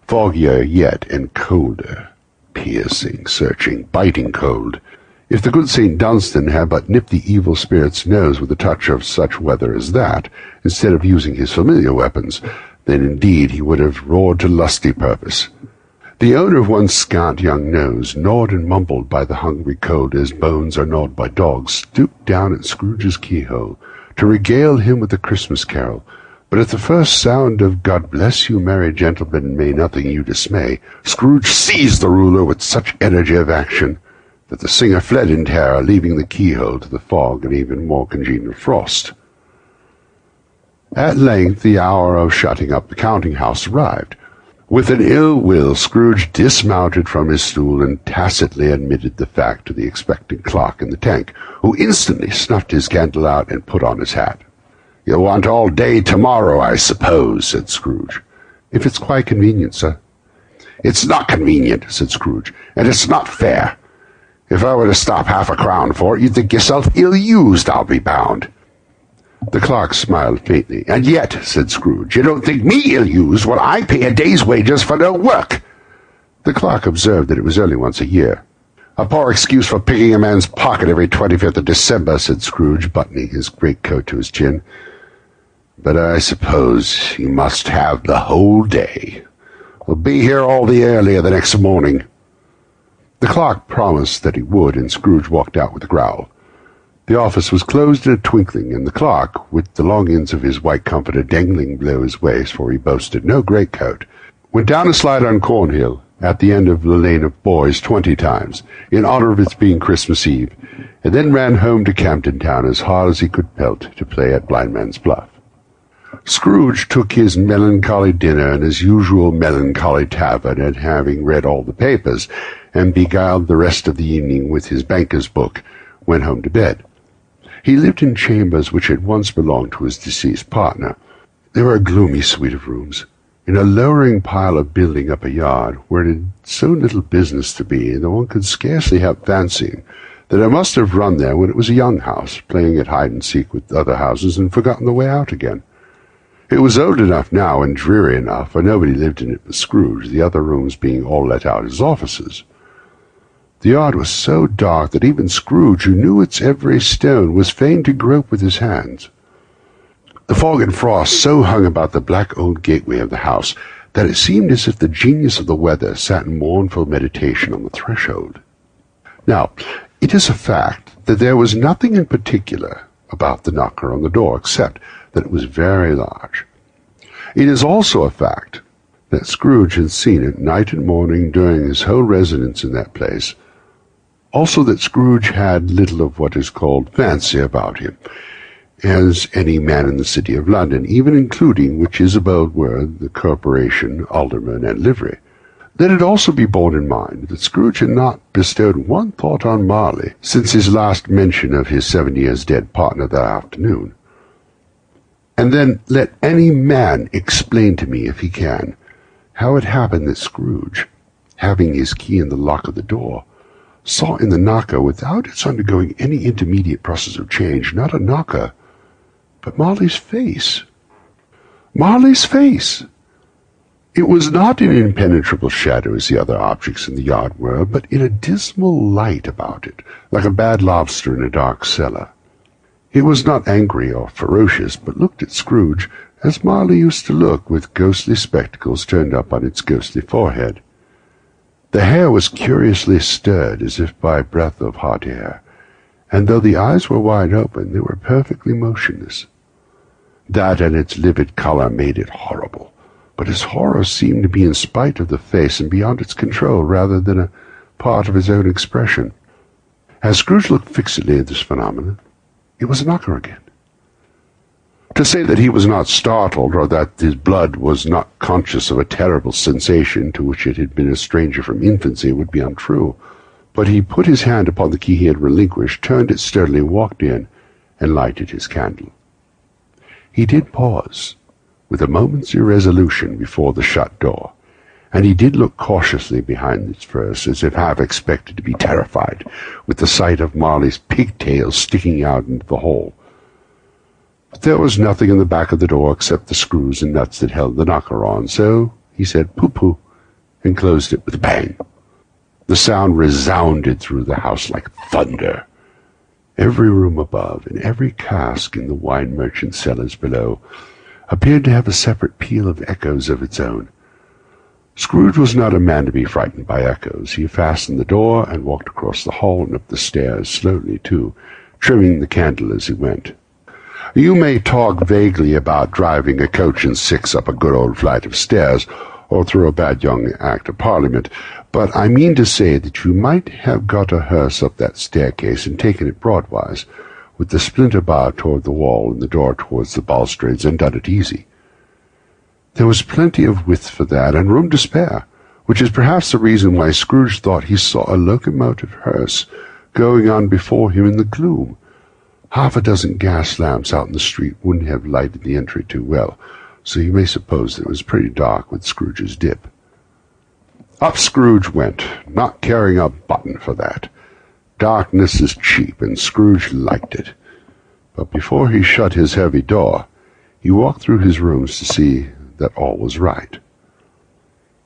foggier yet and colder, piercing, searching, biting cold. If the good St. Dunstan had but nipped the evil spirit's nose with a touch of such weather as that, instead of using his familiar weapons, then indeed he would have roared to lusty purpose. The owner of one scant young nose, gnawed and mumbled by the hungry cold as bones are gnawed by dogs, stooped down at Scrooge's keyhole to regale him with a Christmas carol, but at the first sound of God bless you, merry gentlemen, may nothing you dismay, Scrooge seized the ruler with such energy of action that the singer fled in terror, leaving the keyhole to the fog and even more congenial frost. At length the hour of shutting up the counting-house arrived. With an ill will, Scrooge dismounted from his stool and tacitly admitted the fact to the expectant clerk in the tank, who instantly snuffed his candle out and put on his hat. You'll want all day tomorrow, I suppose, said Scrooge. If it's quite convenient, sir. It's not convenient, said Scrooge, and it's not fair. If I were to stop half a crown for it, you'd think yourself ill-used, I'll be bound. The clerk smiled faintly. And yet, said Scrooge, you don't think me ill-used when I pay a day's wages for no work. The clerk observed that it was only once a year. A poor excuse for picking a man's pocket every twenty-fifth of December, said Scrooge, buttoning his greatcoat to his chin. But I suppose you must have the whole day. We'll be here all the earlier the next morning. The clerk promised that he would, and Scrooge walked out with a growl. The office was closed in a twinkling, and the clerk, with the long ends of his white comforter dangling below his waist, for he boasted no greatcoat, went down a slide on Cornhill, at the end of the Lane of Boys, twenty times, in honor of its being Christmas Eve, and then ran home to Camden Town as hard as he could pelt to play at Blindman's Bluff. Scrooge took his melancholy dinner in his usual melancholy tavern, and having read all the papers, and beguiled the rest of the evening with his banker's book, went home to bed. He lived in chambers which had once belonged to his deceased partner. They were a gloomy suite of rooms, in a lowering pile of building up a yard, where it had so little business to be that one could scarcely help fancying that it must have run there when it was a young house, playing at hide and seek with other houses and forgotten the way out again. It was old enough now and dreary enough, for nobody lived in it but Scrooge, the other rooms being all let out as offices. The yard was so dark that even Scrooge, who knew its every stone, was fain to grope with his hands. The fog and frost so hung about the black old gateway of the house that it seemed as if the genius of the weather sat in mournful meditation on the threshold. Now, it is a fact that there was nothing in particular about the knocker on the door except that it was very large. It is also a fact that Scrooge had seen it night and morning during his whole residence in that place. Also that Scrooge had little of what is called fancy about him, as any man in the city of London, even including which his abode were the corporation, aldermen, and livery. Let it also be borne in mind that Scrooge had not bestowed one thought on Marley since his last mention of his seven years dead partner that afternoon. And then let any man explain to me, if he can, how it happened that Scrooge, having his key in the lock of the door, saw in the knocker, without its undergoing any intermediate process of change, not a knocker, but Marley's face. Marley's face! It was not an impenetrable shadow as the other objects in the yard were, but in a dismal light about it, like a bad lobster in a dark cellar. He was not angry or ferocious, but looked at Scrooge as Marley used to look, with ghostly spectacles turned up on its ghostly forehead. The hair was curiously stirred, as if by breath of hot air, and though the eyes were wide open, they were perfectly motionless. That and its livid colour made it horrible, but his horror seemed to be in spite of the face and beyond its control rather than a part of his own expression. As Scrooge looked fixedly at this phenomenon, it was a knocker again. To say that he was not startled, or that his blood was not conscious of a terrible sensation to which it had been a stranger from infancy, would be untrue. But he put his hand upon the key he had relinquished, turned it sturdily, walked in, and lighted his candle. He did pause, with a moment's irresolution before the shut door, and he did look cautiously behind its first, as if half expected to be terrified with the sight of Marley's pigtails sticking out into the hole. But there was nothing in the back of the door except the screws and nuts that held the knocker on, so he said pooh-pooh and closed it with a bang. The sound resounded through the house like thunder. Every room above and every cask in the wine merchant's cellars below appeared to have a separate peal of echoes of its own. Scrooge was not a man to be frightened by echoes. He fastened the door and walked across the hall and up the stairs, slowly too, trimming the candle as he went. You may talk vaguely about driving a coach and six up a good old flight of stairs, or through a bad young Act of Parliament, but I mean to say that you might have got a hearse up that staircase and taken it broadwise, with the splinter bar toward the wall and the door towards the balustrades, and done it easy. There was plenty of width for that, and room to spare, which is perhaps the reason why Scrooge thought he saw a locomotive hearse going on before him in the gloom. Half a dozen gas lamps out in the street wouldn't have lighted the entry too well, so you may suppose that it was pretty dark with Scrooge's dip. Up Scrooge went, not caring a button for that. Darkness is cheap, and Scrooge liked it. But before he shut his heavy door, he walked through his rooms to see that all was right.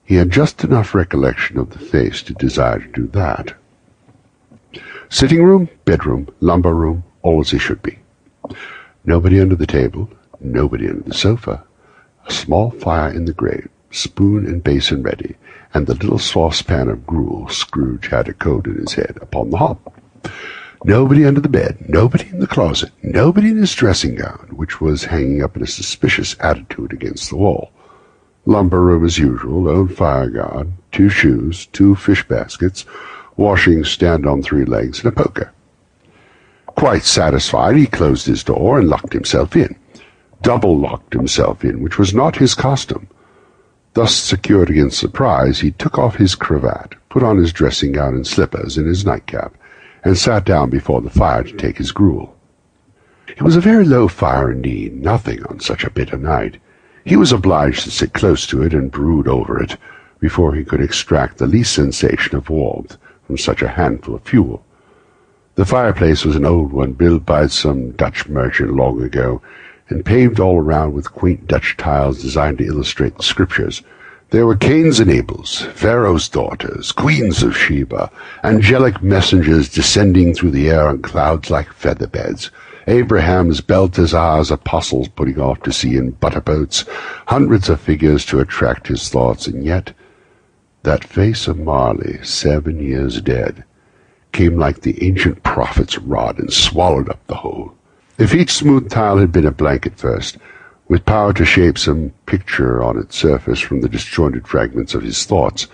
He had just enough recollection of the face to desire to do that. Sitting room, bedroom, lumber room, all as he should be. Nobody under the table, nobody under the sofa. A small fire in the grate, spoon and basin ready, and the little saucepan of gruel Scrooge had a coat in his head upon the hob. Nobody under the bed, nobody in the closet, nobody in his dressing gown, which was hanging up in a suspicious attitude against the wall. Lumber room as usual, old fire guard, two shoes, two fish baskets, washing stand on three legs, and a poker. Quite satisfied, he closed his door and locked himself in. double-locked himself in, which was not his custom. Thus secured against surprise, he took off his cravat, put on his dressing gown and slippers and his nightcap, and sat down before the fire to take his gruel. It was a very low fire indeed, nothing on such a bitter night. He was obliged to sit close to it and brood over it before he could extract the least sensation of warmth from such a handful of fuel. The fireplace was an old one built by some Dutch merchant long ago, and paved all around with quaint Dutch tiles designed to illustrate the scriptures. There were Cains and Abels, Pharaoh's daughters, queens of Sheba, angelic messengers descending through the air on clouds like feather beds, Abraham's, Belteshazzar's apostles putting off to sea in butter boats, hundreds of figures to attract his thoughts, and yet that face of Marley, seven years dead, came like the ancient prophet's rod and swallowed up the whole. If each smooth tile had been a blanket first, with power to shape some picture on its surface from the disjointed fragments of his thoughts,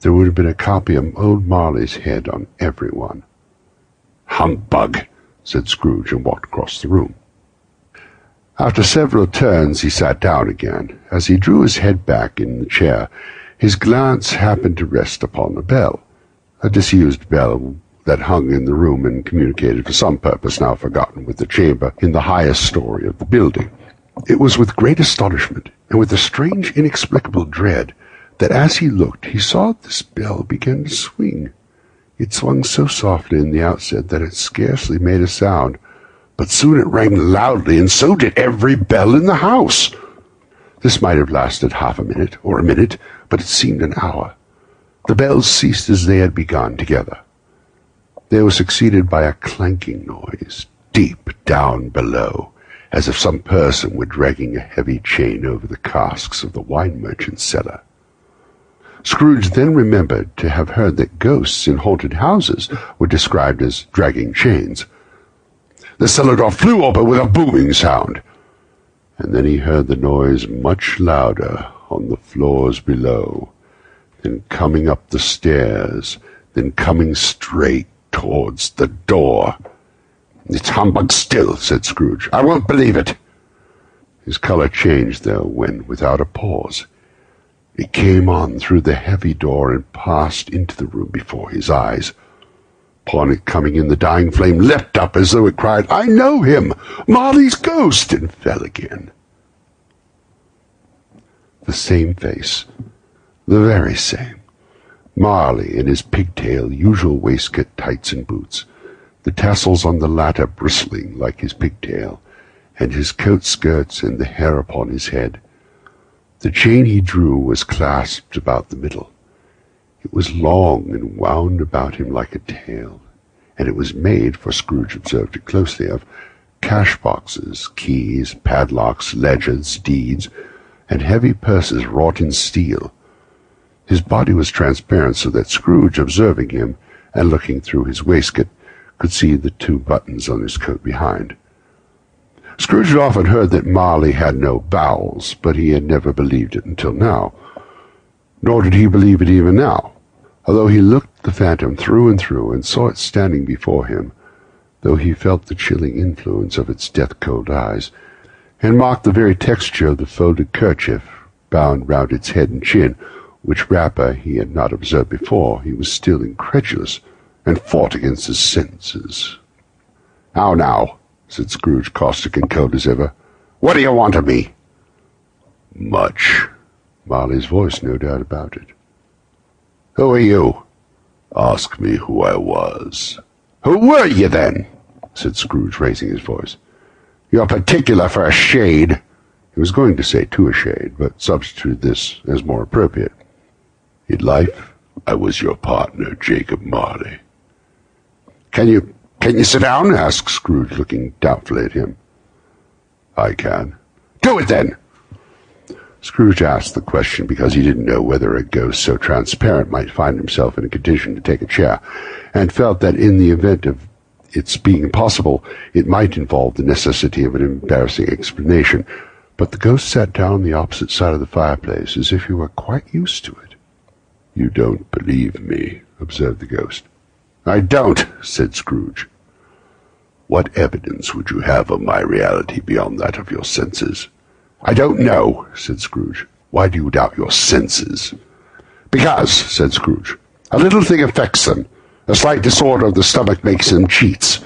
there would have been a copy of old Marley's head on every one. Humbug, said Scrooge, and walked across the room. After several turns, he sat down again. As he drew his head back in the chair, his glance happened to rest upon the bell, a disused bell that hung in the room and communicated for some purpose now forgotten with the chamber in the highest story of the building. It was with great astonishment, and with a strange inexplicable dread, that as he looked he saw this bell begin to swing. It swung so softly in the outset that it scarcely made a sound, but soon it rang loudly, and so did every bell in the house. This might have lasted half a minute, or a minute, but it seemed an hour. The bells ceased as they had begun together. They were succeeded by a clanking noise, deep down below, as if some person were dragging a heavy chain over the casks of the wine merchant's cellar. Scrooge then remembered to have heard that ghosts in haunted houses were described as dragging chains. The cellar door flew open with a booming sound, and then he heard the noise much louder on the floors below, then coming up the stairs, then coming straight towards the door. It's humbug still, said Scrooge. I won't believe it. His color changed, though, when, without a pause, it came on through the heavy door and passed into the room before his eyes. Upon it coming in, the dying flame leapt up as though it cried, I know him! Marley's ghost! and fell again. The same face, the very same. Marley in his pigtail, usual waistcoat, tights, and boots, the tassels on the latter bristling like his pigtail, and his coat skirts and the hair upon his head. The chain he drew was clasped about the middle. It was long and wound about him like a tail, and it was made, for Scrooge observed it closely, of cash boxes, keys, padlocks, ledgers, deeds, and heavy purses wrought in steel, his body was transparent so that Scrooge, observing him and looking through his waistcoat, could see the two buttons on his coat behind. Scrooge had often heard that Marley had no bowels, but he had never believed it until now. Nor did he believe it even now, although he looked the phantom through and through and saw it standing before him, though he felt the chilling influence of its death-cold eyes, and marked the very texture of the folded kerchief bound round its head and chin, which wrapper he had not observed before, he was still incredulous, and fought against his senses. How now, said Scrooge, caustic and cold as ever. What do you want of me? Much. Marley's voice, no doubt about it. Who are you? Ask me who I was. Who were you then? said Scrooge, raising his voice. You're particular for a shade. He was going to say to a shade, but substituted this as more appropriate. In life, I was your partner, Jacob Marley. Can you can you sit down? asked Scrooge, looking doubtfully at him. I can. Do it then. Scrooge asked the question because he didn't know whether a ghost so transparent might find himself in a condition to take a chair, and felt that in the event of its being possible, it might involve the necessity of an embarrassing explanation. But the ghost sat down on the opposite side of the fireplace as if he were quite used to it. You don't believe me, observed the ghost. I don't, said Scrooge. What evidence would you have of my reality beyond that of your senses? I don't know, said Scrooge. Why do you doubt your senses? Because, said Scrooge, a little thing affects them. A slight disorder of the stomach makes them cheats.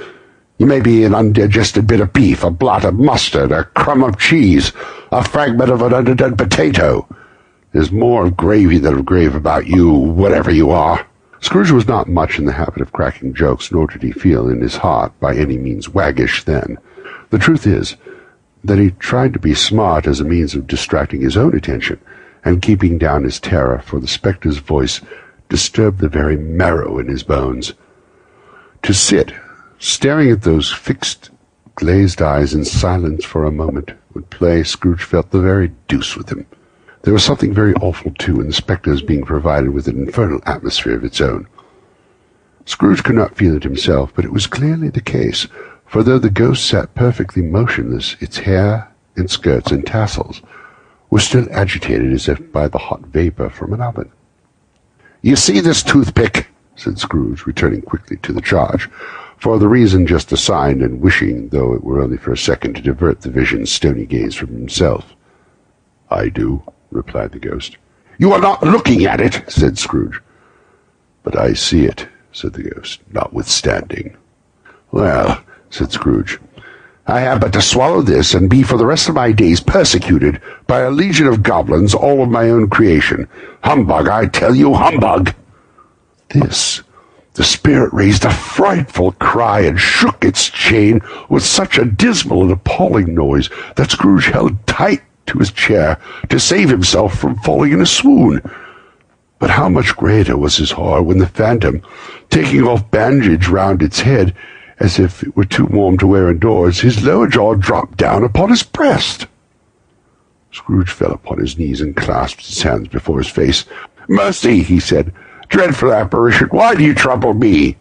You may be an undigested bit of beef, a blot of mustard, a crumb of cheese, a fragment of an underdone potato. There's more of gravy than of grave about you, whatever you are. Scrooge was not much in the habit of cracking jokes, nor did he feel in his heart by any means waggish then. The truth is that he tried to be smart as a means of distracting his own attention and keeping down his terror, for the spectre's voice disturbed the very marrow in his bones. To sit, staring at those fixed, glazed eyes in silence for a moment, would play, Scrooge felt, the very deuce with him. There was something very awful, too, in the spectre's being provided with an infernal atmosphere of its own. Scrooge could not feel it himself, but it was clearly the case, for though the ghost sat perfectly motionless, its hair and skirts and tassels were still agitated as if by the hot vapour from an oven. You see this toothpick, said Scrooge, returning quickly to the charge, for the reason just assigned, and wishing, though it were only for a second, to divert the vision's stony gaze from himself. I do, replied the ghost. You are not looking at it, said Scrooge. But I see it, said the ghost, notwithstanding. Well, said Scrooge, I have but to swallow this and be for the rest of my days persecuted by a legion of goblins, all of my own creation. Humbug, I tell you, humbug! This, the spirit raised a frightful cry and shook its chain with such a dismal and appalling noise that Scrooge held tight to his chair to save himself from falling in a swoon. But how much greater was his horror when the phantom, taking off bandage round its head, as if it were too warm to wear indoors, his lower jaw dropped down upon his breast. Scrooge fell upon his knees and clasped his hands before his face. Mercy, he said. Dreadful apparition, why do you trouble me?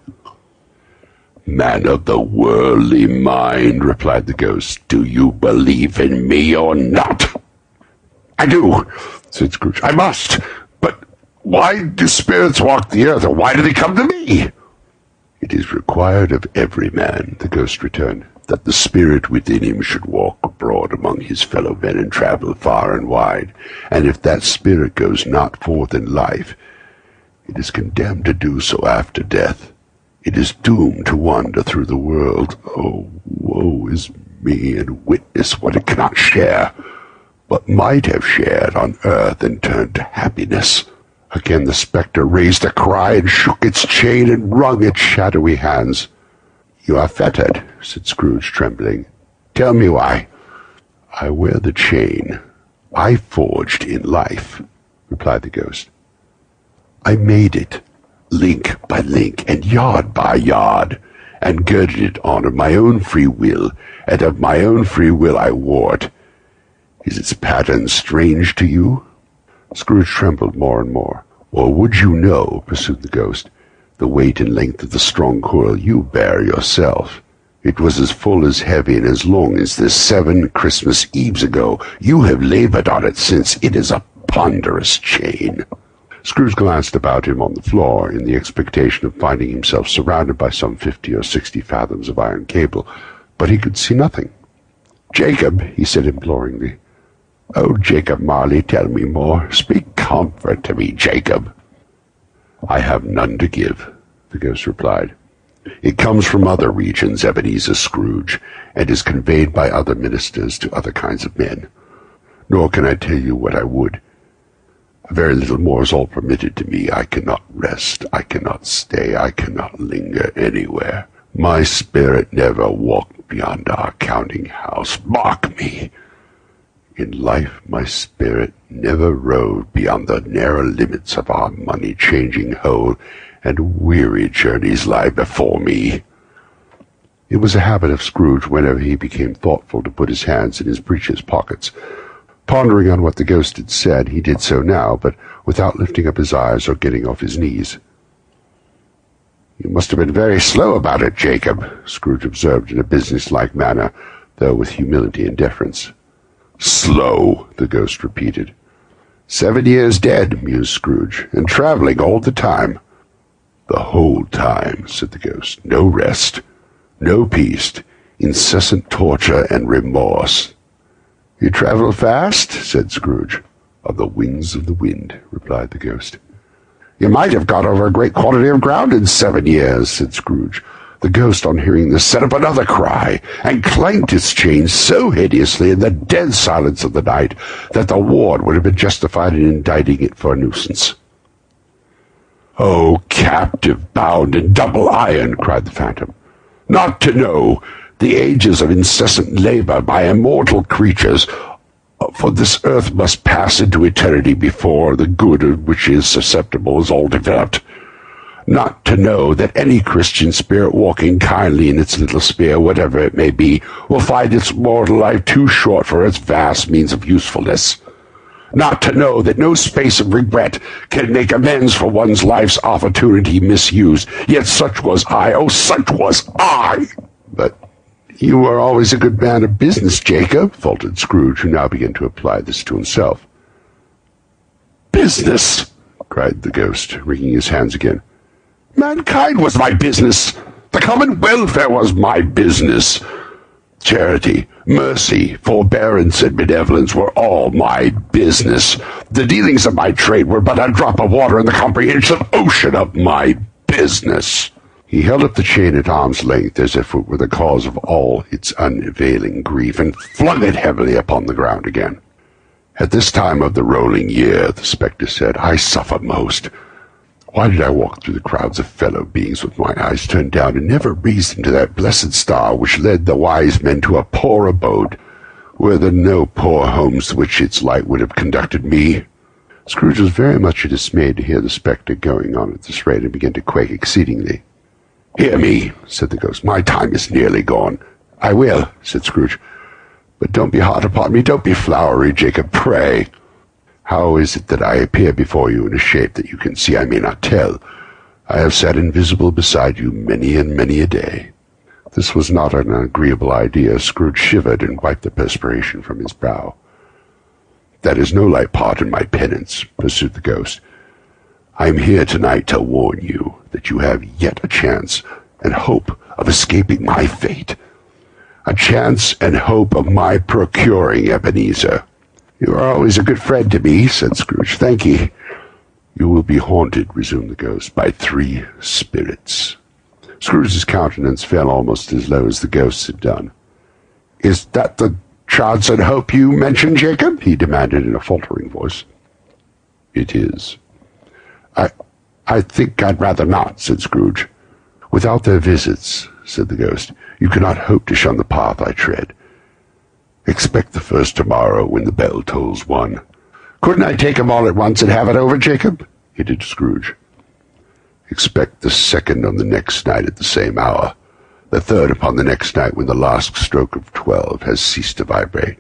Man of the worldly mind, replied the ghost, do you believe in me or not? I do, said Scrooge. I must. But why do spirits walk the earth, or why do they come to me? It is required of every man, the ghost returned, that the spirit within him should walk abroad among his fellow men and travel far and wide, and if that spirit goes not forth in life, it is condemned to do so after death. It is doomed to wander through the world. Oh, woe is me, and witness what it cannot share, but might have shared on earth and turned to happiness. Again the spectre raised a cry and shook its chain and wrung its shadowy hands. You are fettered, said Scrooge, trembling. Tell me why. I wear the chain I forged in life, replied the ghost. I made it, link by link and yard by yard, and girded it on of my own free will, and of my own free will I wore it. Is its pattern strange to you? Scrooge trembled more and more. Or would you know, pursued the ghost, the weight and length of the strong coil you bear yourself? It was as full, as heavy, and as long as this seven Christmas Eves ago. You have labored on it since. It is a ponderous chain. Scrooge glanced about him on the floor in the expectation of finding himself surrounded by some fifty or sixty fathoms of iron cable, but he could see nothing. Jacob, he said imploringly, Oh, Jacob Marley, tell me more. Speak comfort to me, Jacob. I have none to give, the ghost replied. It comes from other regions, Ebenezer Scrooge, and is conveyed by other ministers to other kinds of men. Nor can I tell you what I would. Very little more is all permitted to me. I cannot rest, I cannot stay, I cannot linger anywhere. My spirit never walked beyond our counting house. Mark me! In life my spirit never roved beyond the narrow limits of our money-changing hole, and weary journeys lie before me. It was a habit of Scrooge whenever he became thoughtful to put his hands in his breeches pockets. Pondering on what the ghost had said, he did so now, but without lifting up his eyes or getting off his knees. You must have been very slow about it, Jacob, Scrooge observed in a businesslike manner, though with humility and deference. Slow, the ghost repeated. Seven years dead, mused Scrooge, and travelling all the time. The whole time, said the ghost. No rest, no peace, incessant torture and remorse. You travel fast, said Scrooge. On the wings of the wind, replied the ghost. You might have got over a great quantity of ground in seven years, said Scrooge. The ghost, on hearing this, set up another cry, and clanked its chains so hideously in the dead silence of the night that the ward would have been justified in indicting it for a nuisance. Oh, captive bound in double iron, cried the phantom, not to know the ages of incessant labor by immortal creatures, for this earth must pass into eternity before the good of which is susceptible is all developed not to know that any Christian spirit walking kindly in its little sphere, whatever it may be, will find its mortal life too short for its vast means of usefulness. Not to know that no space of regret can make amends for one's life's opportunity misused. Yet such was I, oh, such was I! But you were always a good man of business, Jacob, faltered Scrooge, who now began to apply this to himself. Business! cried the ghost, wringing his hands again. Mankind was my business. The common welfare was my business. Charity, mercy, forbearance, and benevolence were all my business. The dealings of my trade were but a drop of water in the comprehensive ocean of my business. He held up the chain at arm's length as if it were the cause of all its unavailing grief, and flung it heavily upon the ground again. At this time of the rolling year, the spectre said, I suffer most. Why did I walk through the crowds of fellow beings with my eyes turned down and never them to that blessed star which led the wise men to a poor abode, were there no poor homes to which its light would have conducted me? Scrooge was very much dismayed to hear the spectre going on at this rate and began to quake exceedingly. Hear me, said the ghost. My time is nearly gone. I will, said Scrooge. But don't be hard upon me. Don't be flowery, Jacob, pray. How is it that I appear before you in a shape that you can see I may not tell? I have sat invisible beside you many and many a day. This was not an agreeable idea. Scrooge shivered and wiped the perspiration from his brow. That is no light part in my penance, pursued the ghost. I am here tonight to warn you that you have yet a chance and hope of escaping my fate. A chance and hope of my procuring Ebenezer. You are always a good friend to me, said Scrooge. Thank ye. You will be haunted, resumed the ghost, by three spirits. Scrooge's countenance fell almost as low as the ghost's had done. Is that the chance and hope you mentioned, Jacob? he demanded in a faltering voice. It is. I I think I'd rather not, said Scrooge. Without their visits, said the ghost, you cannot hope to shun the path I tread. Expect the first tomorrow when the bell tolls one. Couldn't I take 'em all at once and have it over, Jacob? hinted Scrooge. Expect the second on the next night at the same hour, the third upon the next night when the last stroke of twelve has ceased to vibrate.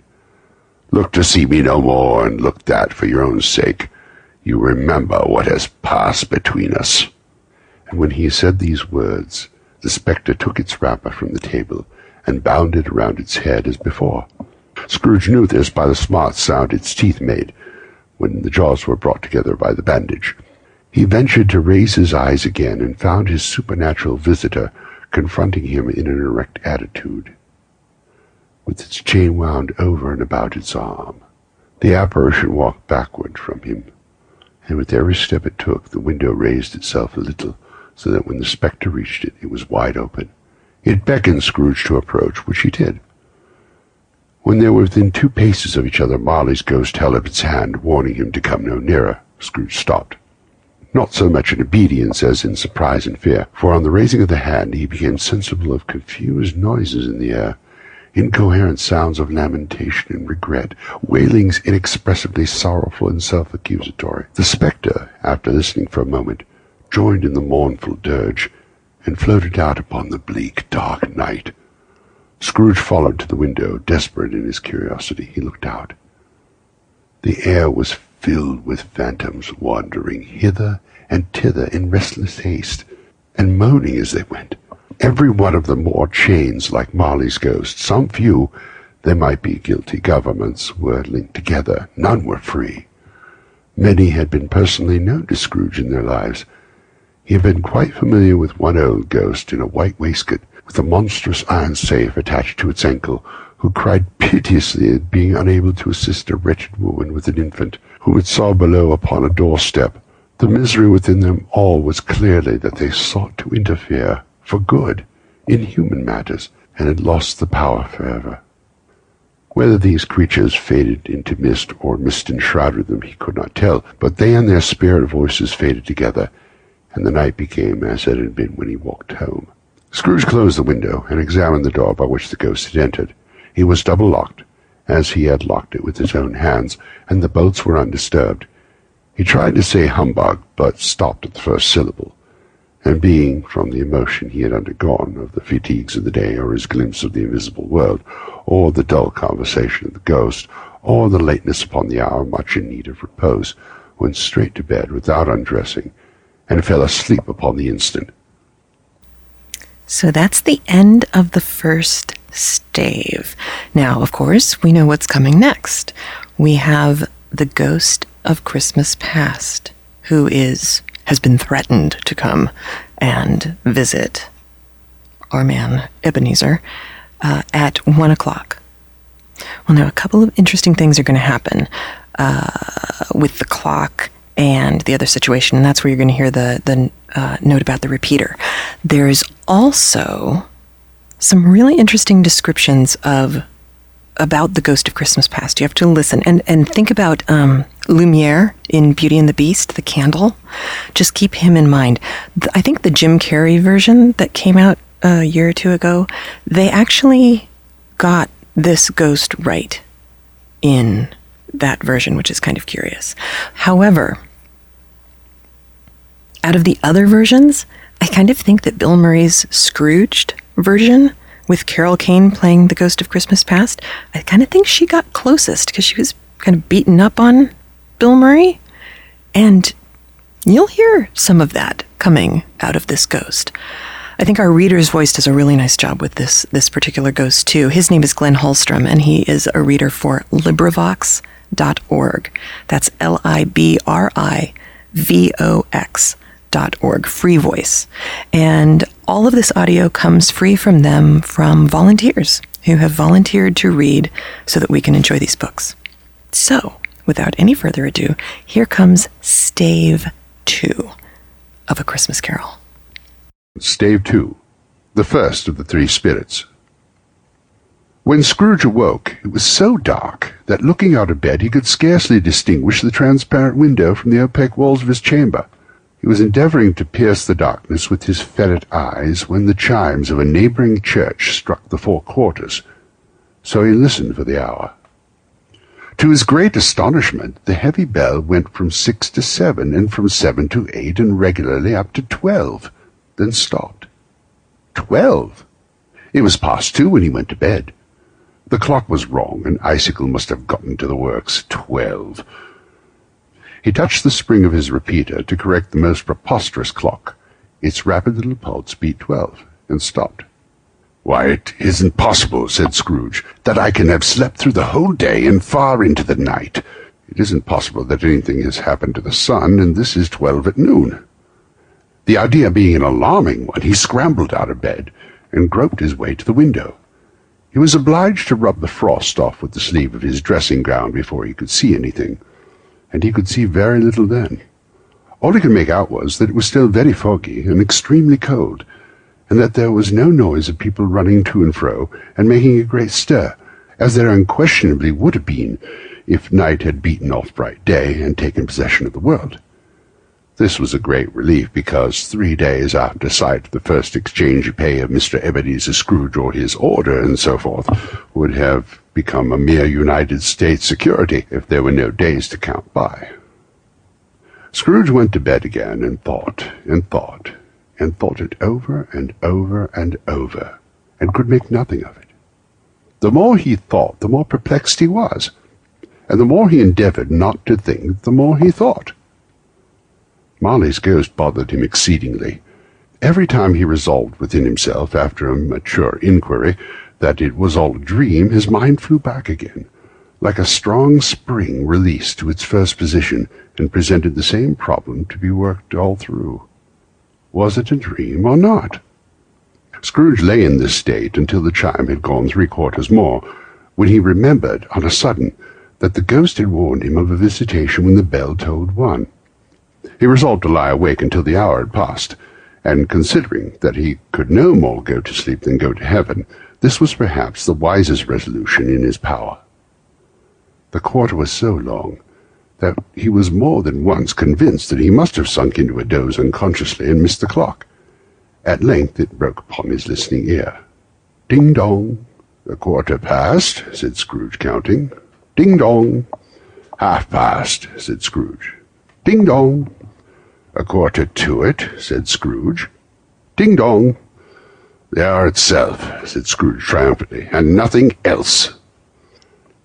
Look to see me no more, and look that, for your own sake, you remember what has passed between us. And when he said these words, the spectre took its wrapper from the table and bound it around its head as before. Scrooge knew this by the smart sound its teeth made when the jaws were brought together by the bandage. He ventured to raise his eyes again and found his supernatural visitor confronting him in an erect attitude, with its chain wound over and about its arm. The apparition walked backward from him, and with every step it took, the window raised itself a little, so that when the spectre reached it, it was wide open. It beckoned Scrooge to approach, which he did. When they were within two paces of each other, Marley's ghost held up its hand, warning him to come no nearer. Scrooge stopped. Not so much in obedience as in surprise and fear, for on the raising of the hand he became sensible of confused noises in the air, incoherent sounds of lamentation and regret, wailings inexpressibly sorrowful and self-accusatory. The spectre, after listening for a moment, joined in the mournful dirge, and floated out upon the bleak, dark night. Scrooge followed to the window, desperate in his curiosity. He looked out. The air was filled with phantoms wandering hither and thither in restless haste, and moaning as they went. Every one of them wore chains like Marley's ghost. Some few, there might be guilty governments, were linked together. None were free. Many had been personally known to Scrooge in their lives. He had been quite familiar with one old ghost in a white waistcoat with a monstrous iron safe attached to its ankle, who cried piteously at being unable to assist a wretched woman with an infant, who would saw below upon a doorstep. The misery within them all was clearly that they sought to interfere, for good, in human matters, and had lost the power forever. Whether these creatures faded into mist or mist enshrouded them, he could not tell, but they and their spirit voices faded together, and the night became as it had been when he walked home. Scrooge closed the window and examined the door by which the ghost had entered. It was double locked, as he had locked it with his own hands, and the bolts were undisturbed. He tried to say humbug, but stopped at the first syllable and being, from the emotion he had undergone of the fatigues of the day, or his glimpse of the invisible world, or the dull conversation of the ghost, or the lateness upon the hour, much in need of repose, went straight to bed without undressing, and fell asleep upon the instant. So that's the end of the first stave. Now, of course, we know what's coming next. We have the ghost of Christmas past, who is has been threatened to come and visit our man Ebenezer uh, at one o'clock. Well, now a couple of interesting things are going to happen uh, with the clock and the other situation, and that's where you're going to hear the the uh, note about the repeater. There's also some really interesting descriptions of about the ghost of Christmas past. You have to listen and, and think about um, Lumiere in Beauty and the Beast, the candle. Just keep him in mind. I think the Jim Carrey version that came out a year or two ago, they actually got this ghost right in that version, which is kind of curious. However, out of the other versions, I kind of think that Bill Murray's Scrooged version with Carol Kane playing the Ghost of Christmas Past, I kind of think she got closest because she was kind of beaten up on Bill Murray. And you'll hear some of that coming out of this ghost. I think our reader's voice does a really nice job with this this particular ghost too. His name is Glen Hallstrom, and he is a reader for LibriVox.org. That's L I B R I V O X dot org, free voice. And all of this audio comes free from them from volunteers who have volunteered to read so that we can enjoy these books. So, without any further ado, here comes Stave 2 of A Christmas Carol. Stave 2, the first of the three spirits. When Scrooge awoke, it was so dark that looking out of bed he could scarcely distinguish the transparent window from the opaque walls of his chamber. He was endeavoring to pierce the darkness with his ferret eyes when the chimes of a neighboring church struck the four quarters, so he listened for the hour. To his great astonishment, the heavy bell went from six to seven, and from seven to eight, and regularly up to twelve, then stopped. Twelve! It was past two when he went to bed. The clock was wrong, and Icicle must have gotten to the works. Twelve! He touched the spring of his repeater to correct the most preposterous clock. Its rapid little pulse beat twelve, and stopped. Why, it isn't possible, said Scrooge, that I can have slept through the whole day and far into the night. It isn't possible that anything has happened to the sun, and this is twelve at noon. The idea being an alarming one, he scrambled out of bed and groped his way to the window. He was obliged to rub the frost off with the sleeve of his dressing gown before he could see anything and he could see very little then. All he could make out was that it was still very foggy and extremely cold, and that there was no noise of people running to and fro and making a great stir, as there unquestionably would have been if night had beaten off bright day and taken possession of the world. This was a great relief because three days after sight the first exchange pay of Mr. Ebenezer Scrooge or his order and so forth would have become a mere United States security if there were no days to count by. Scrooge went to bed again and thought and thought and thought it over and over and over and could make nothing of it. The more he thought, the more perplexed he was, and the more he endeavored not to think, the more he thought. Marley's ghost bothered him exceedingly. Every time he resolved within himself, after a mature inquiry, that it was all a dream, his mind flew back again, like a strong spring released to its first position, and presented the same problem to be worked all through. Was it a dream or not? Scrooge lay in this state until the chime had gone three quarters more, when he remembered, on a sudden, that the ghost had warned him of a visitation when the bell tolled one. He resolved to lie awake until the hour had passed, and considering that he could no more go to sleep than go to heaven, this was perhaps the wisest resolution in his power. The quarter was so long that he was more than once convinced that he must have sunk into a doze unconsciously and missed the clock. At length it broke upon his listening ear. Ding dong! A quarter past, said Scrooge, counting. Ding dong! Half past, said Scrooge. Ding dong! A quarter to it, said Scrooge. Ding dong! The hour itself, said Scrooge triumphantly, and nothing else.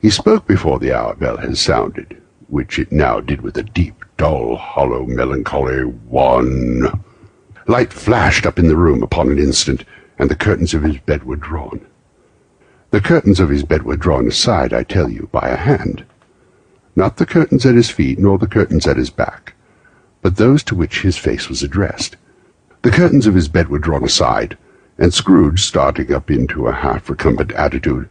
He spoke before the hour bell had sounded, which it now did with a deep, dull, hollow, melancholy one. Light flashed up in the room upon an instant, and the curtains of his bed were drawn. The curtains of his bed were drawn aside, I tell you, by a hand. Not the curtains at his feet, nor the curtains at his back, but those to which his face was addressed. The curtains of his bed were drawn aside, and Scrooge, starting up into a half-recumbent attitude,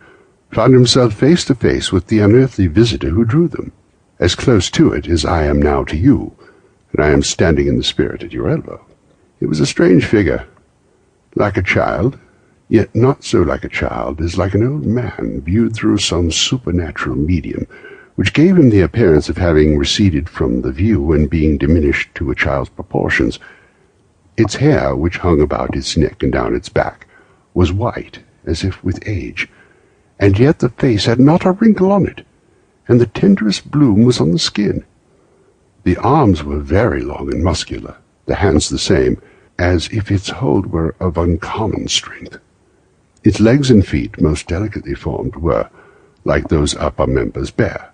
found himself face to face with the unearthly visitor who drew them, as close to it as I am now to you, and I am standing in the spirit at your elbow. It was a strange figure, like a child, yet not so like a child as like an old man viewed through some supernatural medium, which gave him the appearance of having receded from the view and being diminished to a child's proportions. Its hair, which hung about its neck and down its back, was white, as if with age, and yet the face had not a wrinkle on it, and the tenderest bloom was on the skin. The arms were very long and muscular, the hands the same, as if its hold were of uncommon strength. Its legs and feet, most delicately formed, were, like those upper members, bare.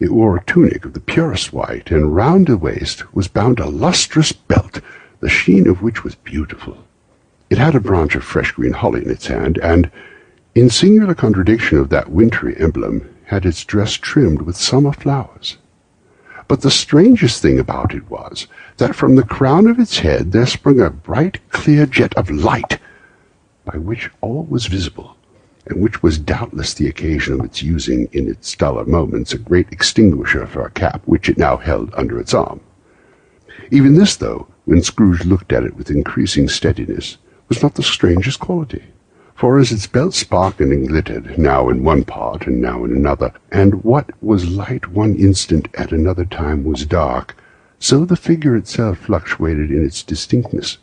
It wore a tunic of the purest white, and round the waist was bound a lustrous belt, the sheen of which was beautiful. It had a branch of fresh green holly in its hand, and, in singular contradiction of that wintry emblem, had its dress trimmed with summer flowers. But the strangest thing about it was that from the crown of its head there sprung a bright, clear jet of light, by which all was visible, and which was doubtless the occasion of its using in its duller moments a great extinguisher for a cap which it now held under its arm. Even this, though, when Scrooge looked at it with increasing steadiness, was not the strangest quality for as its belt sparkled and glittered, now in one part and now in another, and what was light one instant at another time was dark, so the figure itself fluctuated in its distinctness,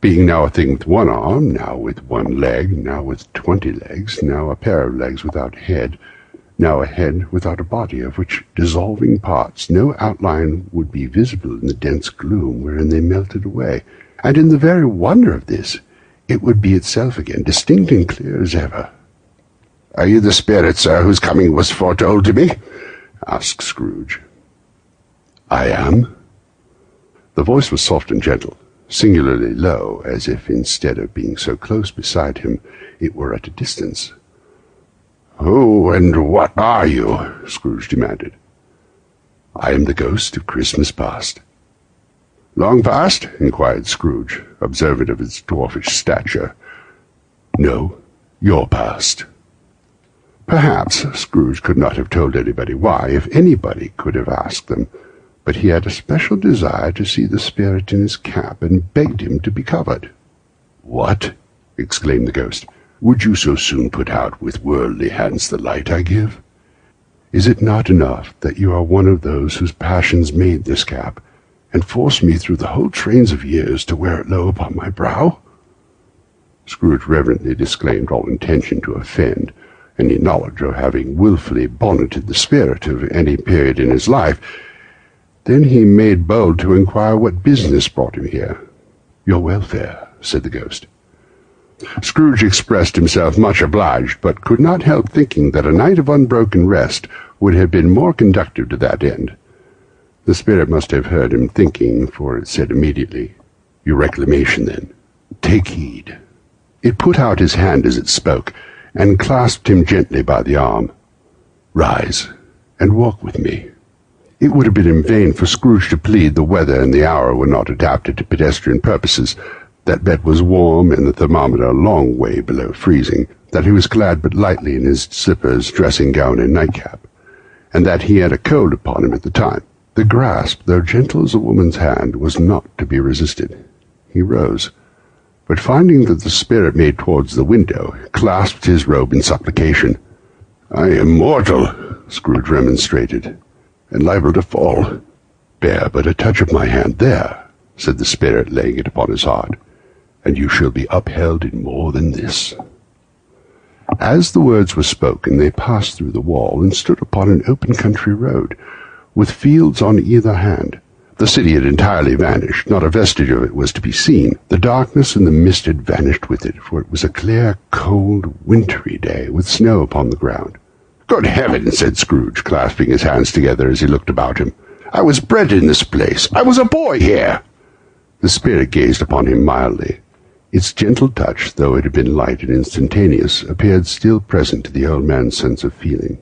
being now a thing with one arm, now with one leg, now with twenty legs, now a pair of legs without head, now a head without a body, of which dissolving parts no outline would be visible in the dense gloom wherein they melted away. And in the very wonder of this, it would be itself again, distinct and clear as ever. Are you the spirit, sir, whose coming was foretold to me? asked Scrooge. I am. The voice was soft and gentle, singularly low, as if instead of being so close beside him, it were at a distance. Who and what are you? Scrooge demanded. I am the ghost of Christmas past. Long past? inquired Scrooge, observant of his dwarfish stature. No, your past. Perhaps Scrooge could not have told anybody why, if anybody could have asked them, but he had a special desire to see the spirit in his cap, and begged him to be covered. What? exclaimed the ghost. Would you so soon put out with worldly hands the light I give? Is it not enough that you are one of those whose passions made this cap, and forced me through the whole trains of years to wear it low upon my brow? Scrooge reverently disclaimed all intention to offend, any knowledge of having wilfully bonneted the spirit of any period in his life. Then he made bold to inquire what business brought him here. Your welfare, said the ghost. Scrooge expressed himself much obliged, but could not help thinking that a night of unbroken rest would have been more conducive to that end. The spirit must have heard him thinking, for it said immediately, Your reclamation, then. Take heed. It put out his hand as it spoke, and clasped him gently by the arm. Rise, and walk with me. It would have been in vain for Scrooge to plead the weather and the hour were not adapted to pedestrian purposes, That bed was warm and the thermometer a long way below freezing, that he was clad but lightly in his slippers, dressing gown, and nightcap, and that he had a cold upon him at the time. The grasp, though gentle as a woman's hand, was not to be resisted. He rose, but finding that the spirit made towards the window, clasped his robe in supplication. I am mortal, Scrooge remonstrated, and liable to fall. Bear but a touch of my hand there, said the spirit, laying it upon his heart, and you shall be upheld in more than this. As the words were spoken, they passed through the wall and stood upon an open country road, with fields on either hand. The city had entirely vanished, not a vestige of it was to be seen. The darkness and the mist had vanished with it, for it was a clear, cold, wintry day, with snow upon the ground. Good heaven, said Scrooge, clasping his hands together as he looked about him. I was bred in this place. I was a boy here. The spirit gazed upon him mildly. Its gentle touch, though it had been light and instantaneous, appeared still present to the old man's sense of feeling.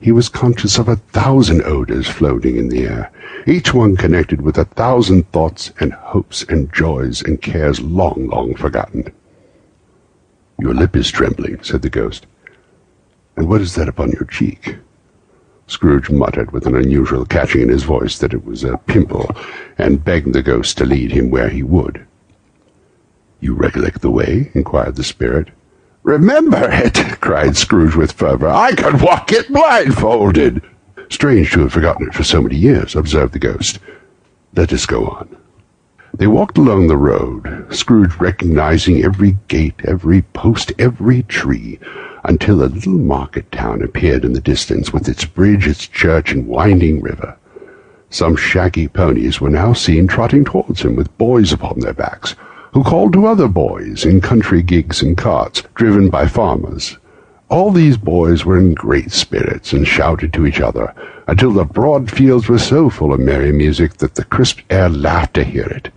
He was conscious of a thousand odors floating in the air, each one connected with a thousand thoughts and hopes and joys and cares long, long forgotten. Your lip is trembling, said the ghost. And what is that upon your cheek? Scrooge muttered with an unusual catching in his voice that it was a pimple, and begged the ghost to lead him where he would. You recollect the way? inquired the spirit. Remember it! cried Scrooge with fervor. I could walk it blindfolded. Strange to have forgotten it for so many years, observed the ghost. Let us go on. They walked along the road, Scrooge recognizing every gate, every post, every tree, until a little market town appeared in the distance with its bridge, its church, and winding river. Some shaggy ponies were now seen trotting towards him with boys upon their backs, who called to other boys in country gigs and carts, driven by farmers. All these boys were in great spirits and shouted to each other, until the broad fields were so full of merry music that the crisp air laughed to hear it.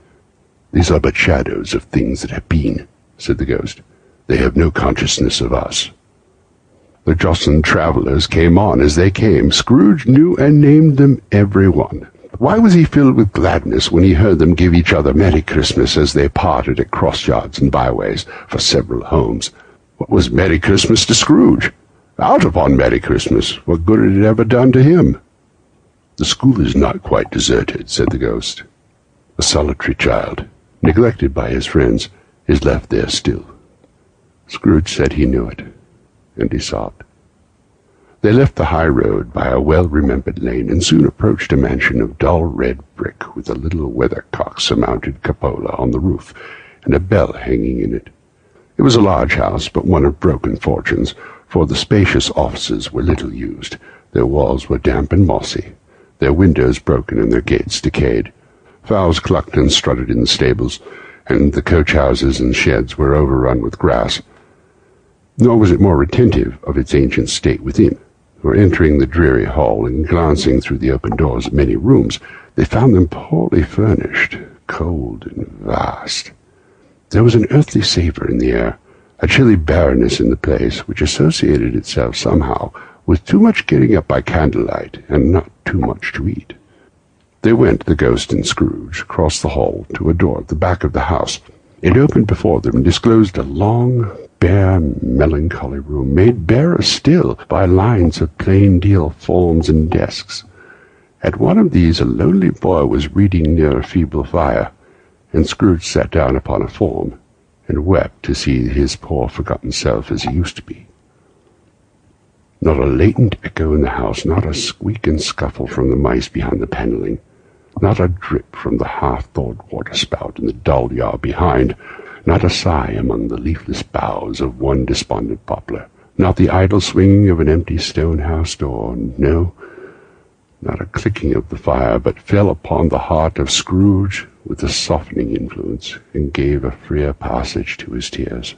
These are but shadows of things that have been, said the ghost. They have no consciousness of us. The jostling travellers came on as they came. Scrooge knew and named them every one. Why was he filled with gladness when he heard them give each other Merry Christmas as they parted at cross-yards and byways for several homes? What was Merry Christmas to Scrooge? Out upon Merry Christmas, what good had it ever done to him? The school is not quite deserted, said the ghost. A solitary child, neglected by his friends, is left there still. Scrooge said he knew it, and he sobbed. They left the high road by a well-remembered lane and soon approached a mansion of dull red brick with a little weathercock-surmounted cupola on the roof and a bell hanging in it. It was a large house, but one of broken fortunes, for the spacious offices were little used. Their walls were damp and mossy, their windows broken and their gates decayed. Fowls clucked and strutted in the stables, and the coach-houses and sheds were overrun with grass. Nor was it more retentive of its ancient state within for entering the dreary hall and glancing through the open doors of many rooms, they found them poorly furnished, cold and vast. There was an earthly savour in the air, a chilly barrenness in the place, which associated itself somehow with too much getting up by candlelight and not too much to eat. They went, the ghost and Scrooge, across the hall to a door at the back of the house. It opened before them and disclosed a long, bare, melancholy room, made barer still by lines of plain deal forms and desks. At one of these a lonely boy was reading near a feeble fire, and Scrooge sat down upon a form and wept to see his poor forgotten self as he used to be. Not a latent echo in the house, not a squeak and scuffle from the mice behind the panelling, not a drip from the half-thawed waterspout in the dull yard behind, not a sigh among the leafless boughs of one despondent poplar, not the idle swinging of an empty stone house door, no, not a clicking of the fire, but fell upon the heart of Scrooge with a softening influence, and gave a freer passage to his tears.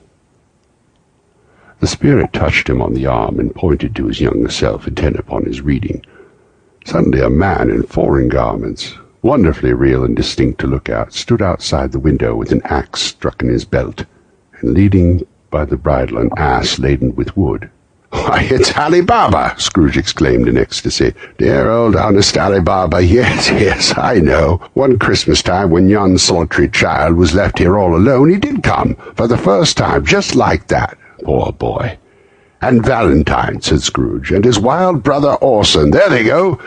The spirit touched him on the arm and pointed to his younger self, intent upon his reading. Suddenly a man in foreign garments, wonderfully real and distinct to look at, stood outside the window with an axe stuck in his belt, and leading by the bridle an ass laden with wood. Why, it's Ali Baba, Scrooge exclaimed in ecstasy. Dear old honest Ali Baba, yes, yes, I know. One Christmas time when yon solitary child was left here all alone, he did come, for the first time, just like that. Poor boy. And Valentine, said Scrooge, and his wild brother Orson, there they go.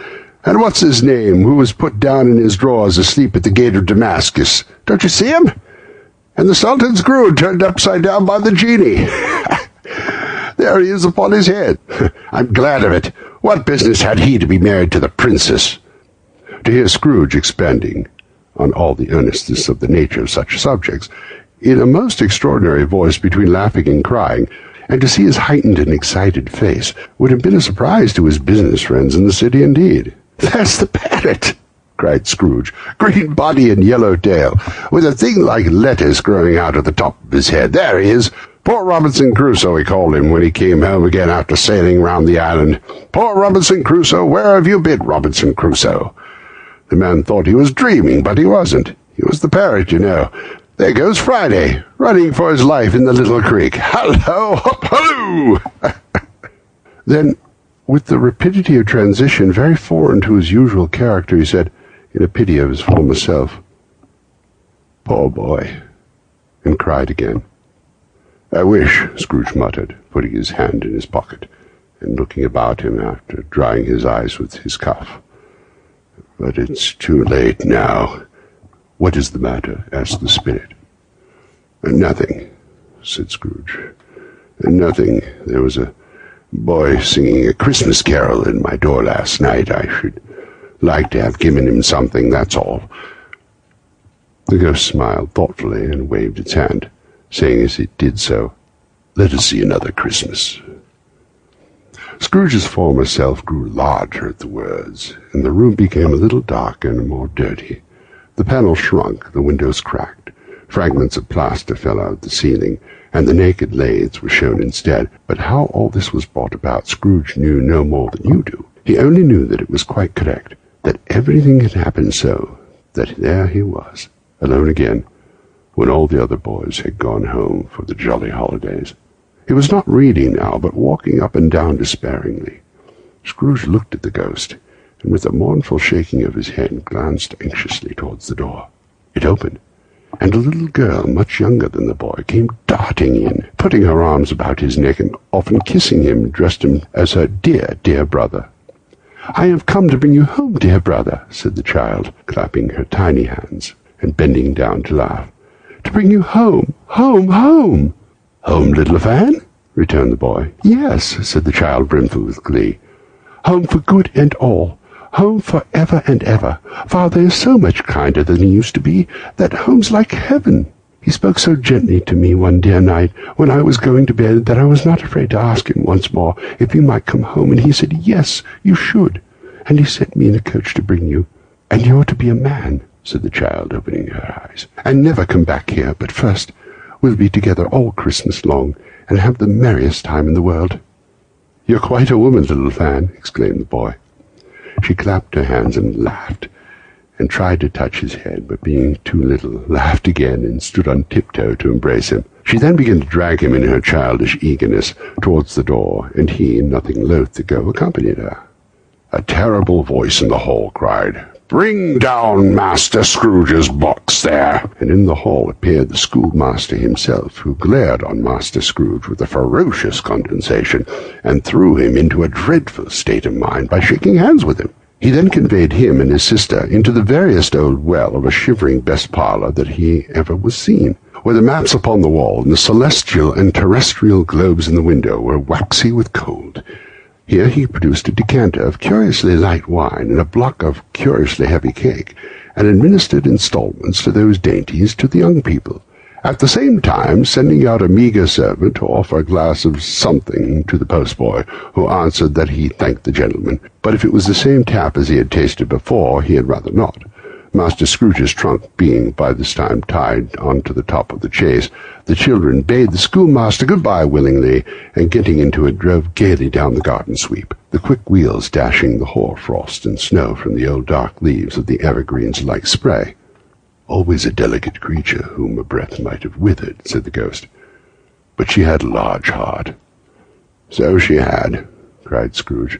And what's his name, who was put down in his drawers asleep at the gate of Damascus? Don't you see him? And the Sultan's groom turned upside down by the genie. There he is upon his head. I'm glad of it. What business had he to be married to the princess? To hear Scrooge expanding on all the earnestness of the nature of such subjects, in a most extraordinary voice between laughing and crying, and to see his heightened and excited face, would have been a surprise to his business friends in the city indeed. That's the parrot, cried Scrooge, green body and yellow tail, with a thing like lettuce growing out of the top of his head. There he is, Poor Robinson Crusoe, he called him when he came home again after sailing round the island. Poor Robinson Crusoe, where have you been, Robinson Crusoe? The man thought he was dreaming, but he wasn't. He was the parrot, you know. There goes Friday, running for his life in the little creek. Hallo, hop, halloo! then, with the rapidity of transition very foreign to his usual character, he said, in a pity of his former self, Poor boy, and cried again. I wish, Scrooge muttered, putting his hand in his pocket and looking about him after drying his eyes with his cuff. But it's too late now. What is the matter? asked the spirit. Nothing, said Scrooge. Nothing. There was a boy singing a Christmas carol in my door last night. I should like to have given him something, that's all. The ghost smiled thoughtfully and waved its hand saying as it did so, Let us see another Christmas. Scrooge's former self grew larger at the words, and the room became a little darker and more dirty. The panels shrunk, the windows cracked, fragments of plaster fell out of the ceiling, and the naked lathes were shown instead. But how all this was brought about, Scrooge knew no more than you do. He only knew that it was quite correct, that everything had happened so, that there he was, alone again, when all the other boys had gone home for the jolly holidays. He was not reading now, but walking up and down despairingly. Scrooge looked at the ghost, and with a mournful shaking of his head glanced anxiously towards the door. It opened, and a little girl, much younger than the boy, came darting in, putting her arms about his neck and often kissing him, dressed him as her dear, dear brother. I have come to bring you home, dear brother, said the child, clapping her tiny hands and bending down to laugh to bring you home, home, home. Home, little Fan? returned the boy. Yes, said the child, brimful with glee. Home for good and all. Home for ever and ever. Father is so much kinder than he used to be that home's like heaven. He spoke so gently to me one dear night when I was going to bed that I was not afraid to ask him once more if he might come home, and he said, Yes, you should. And he sent me in a coach to bring you. And you're to be a man said the child, opening her eyes, and never come back here. But first, we'll be together all Christmas long, and have the merriest time in the world. You're quite a woman, little Fan, exclaimed the boy. She clapped her hands and laughed, and tried to touch his head, but being too little, laughed again and stood on tiptoe to embrace him. She then began to drag him in her childish eagerness towards the door, and he, nothing loath to go, accompanied her. A terrible voice in the hall cried, Bring down Master Scrooge's box there. And in the hall appeared the schoolmaster himself, who glared on Master Scrooge with a ferocious condescension, and threw him into a dreadful state of mind by shaking hands with him. He then conveyed him and his sister into the veriest old well of a shivering best parlour that he ever was seen, where the maps upon the wall and the celestial and terrestrial globes in the window were waxy with cold, here he produced a decanter of curiously light wine and a block of curiously heavy cake, and administered instalments to those dainties to the young people, at the same time sending out a meagre servant to offer a glass of something to the postboy, who answered that he thanked the gentleman, but if it was the same tap as he had tasted before, he had rather not. Master Scrooge's trunk being by this time tied on to the top of the chaise, the children bade the schoolmaster good-bye willingly, and getting into it drove gaily down the garden sweep, the quick wheels dashing the hoar frost and snow from the old dark leaves of the evergreens like spray. Always a delicate creature whom a breath might have withered, said the ghost, but she had a large heart. So she had, cried Scrooge.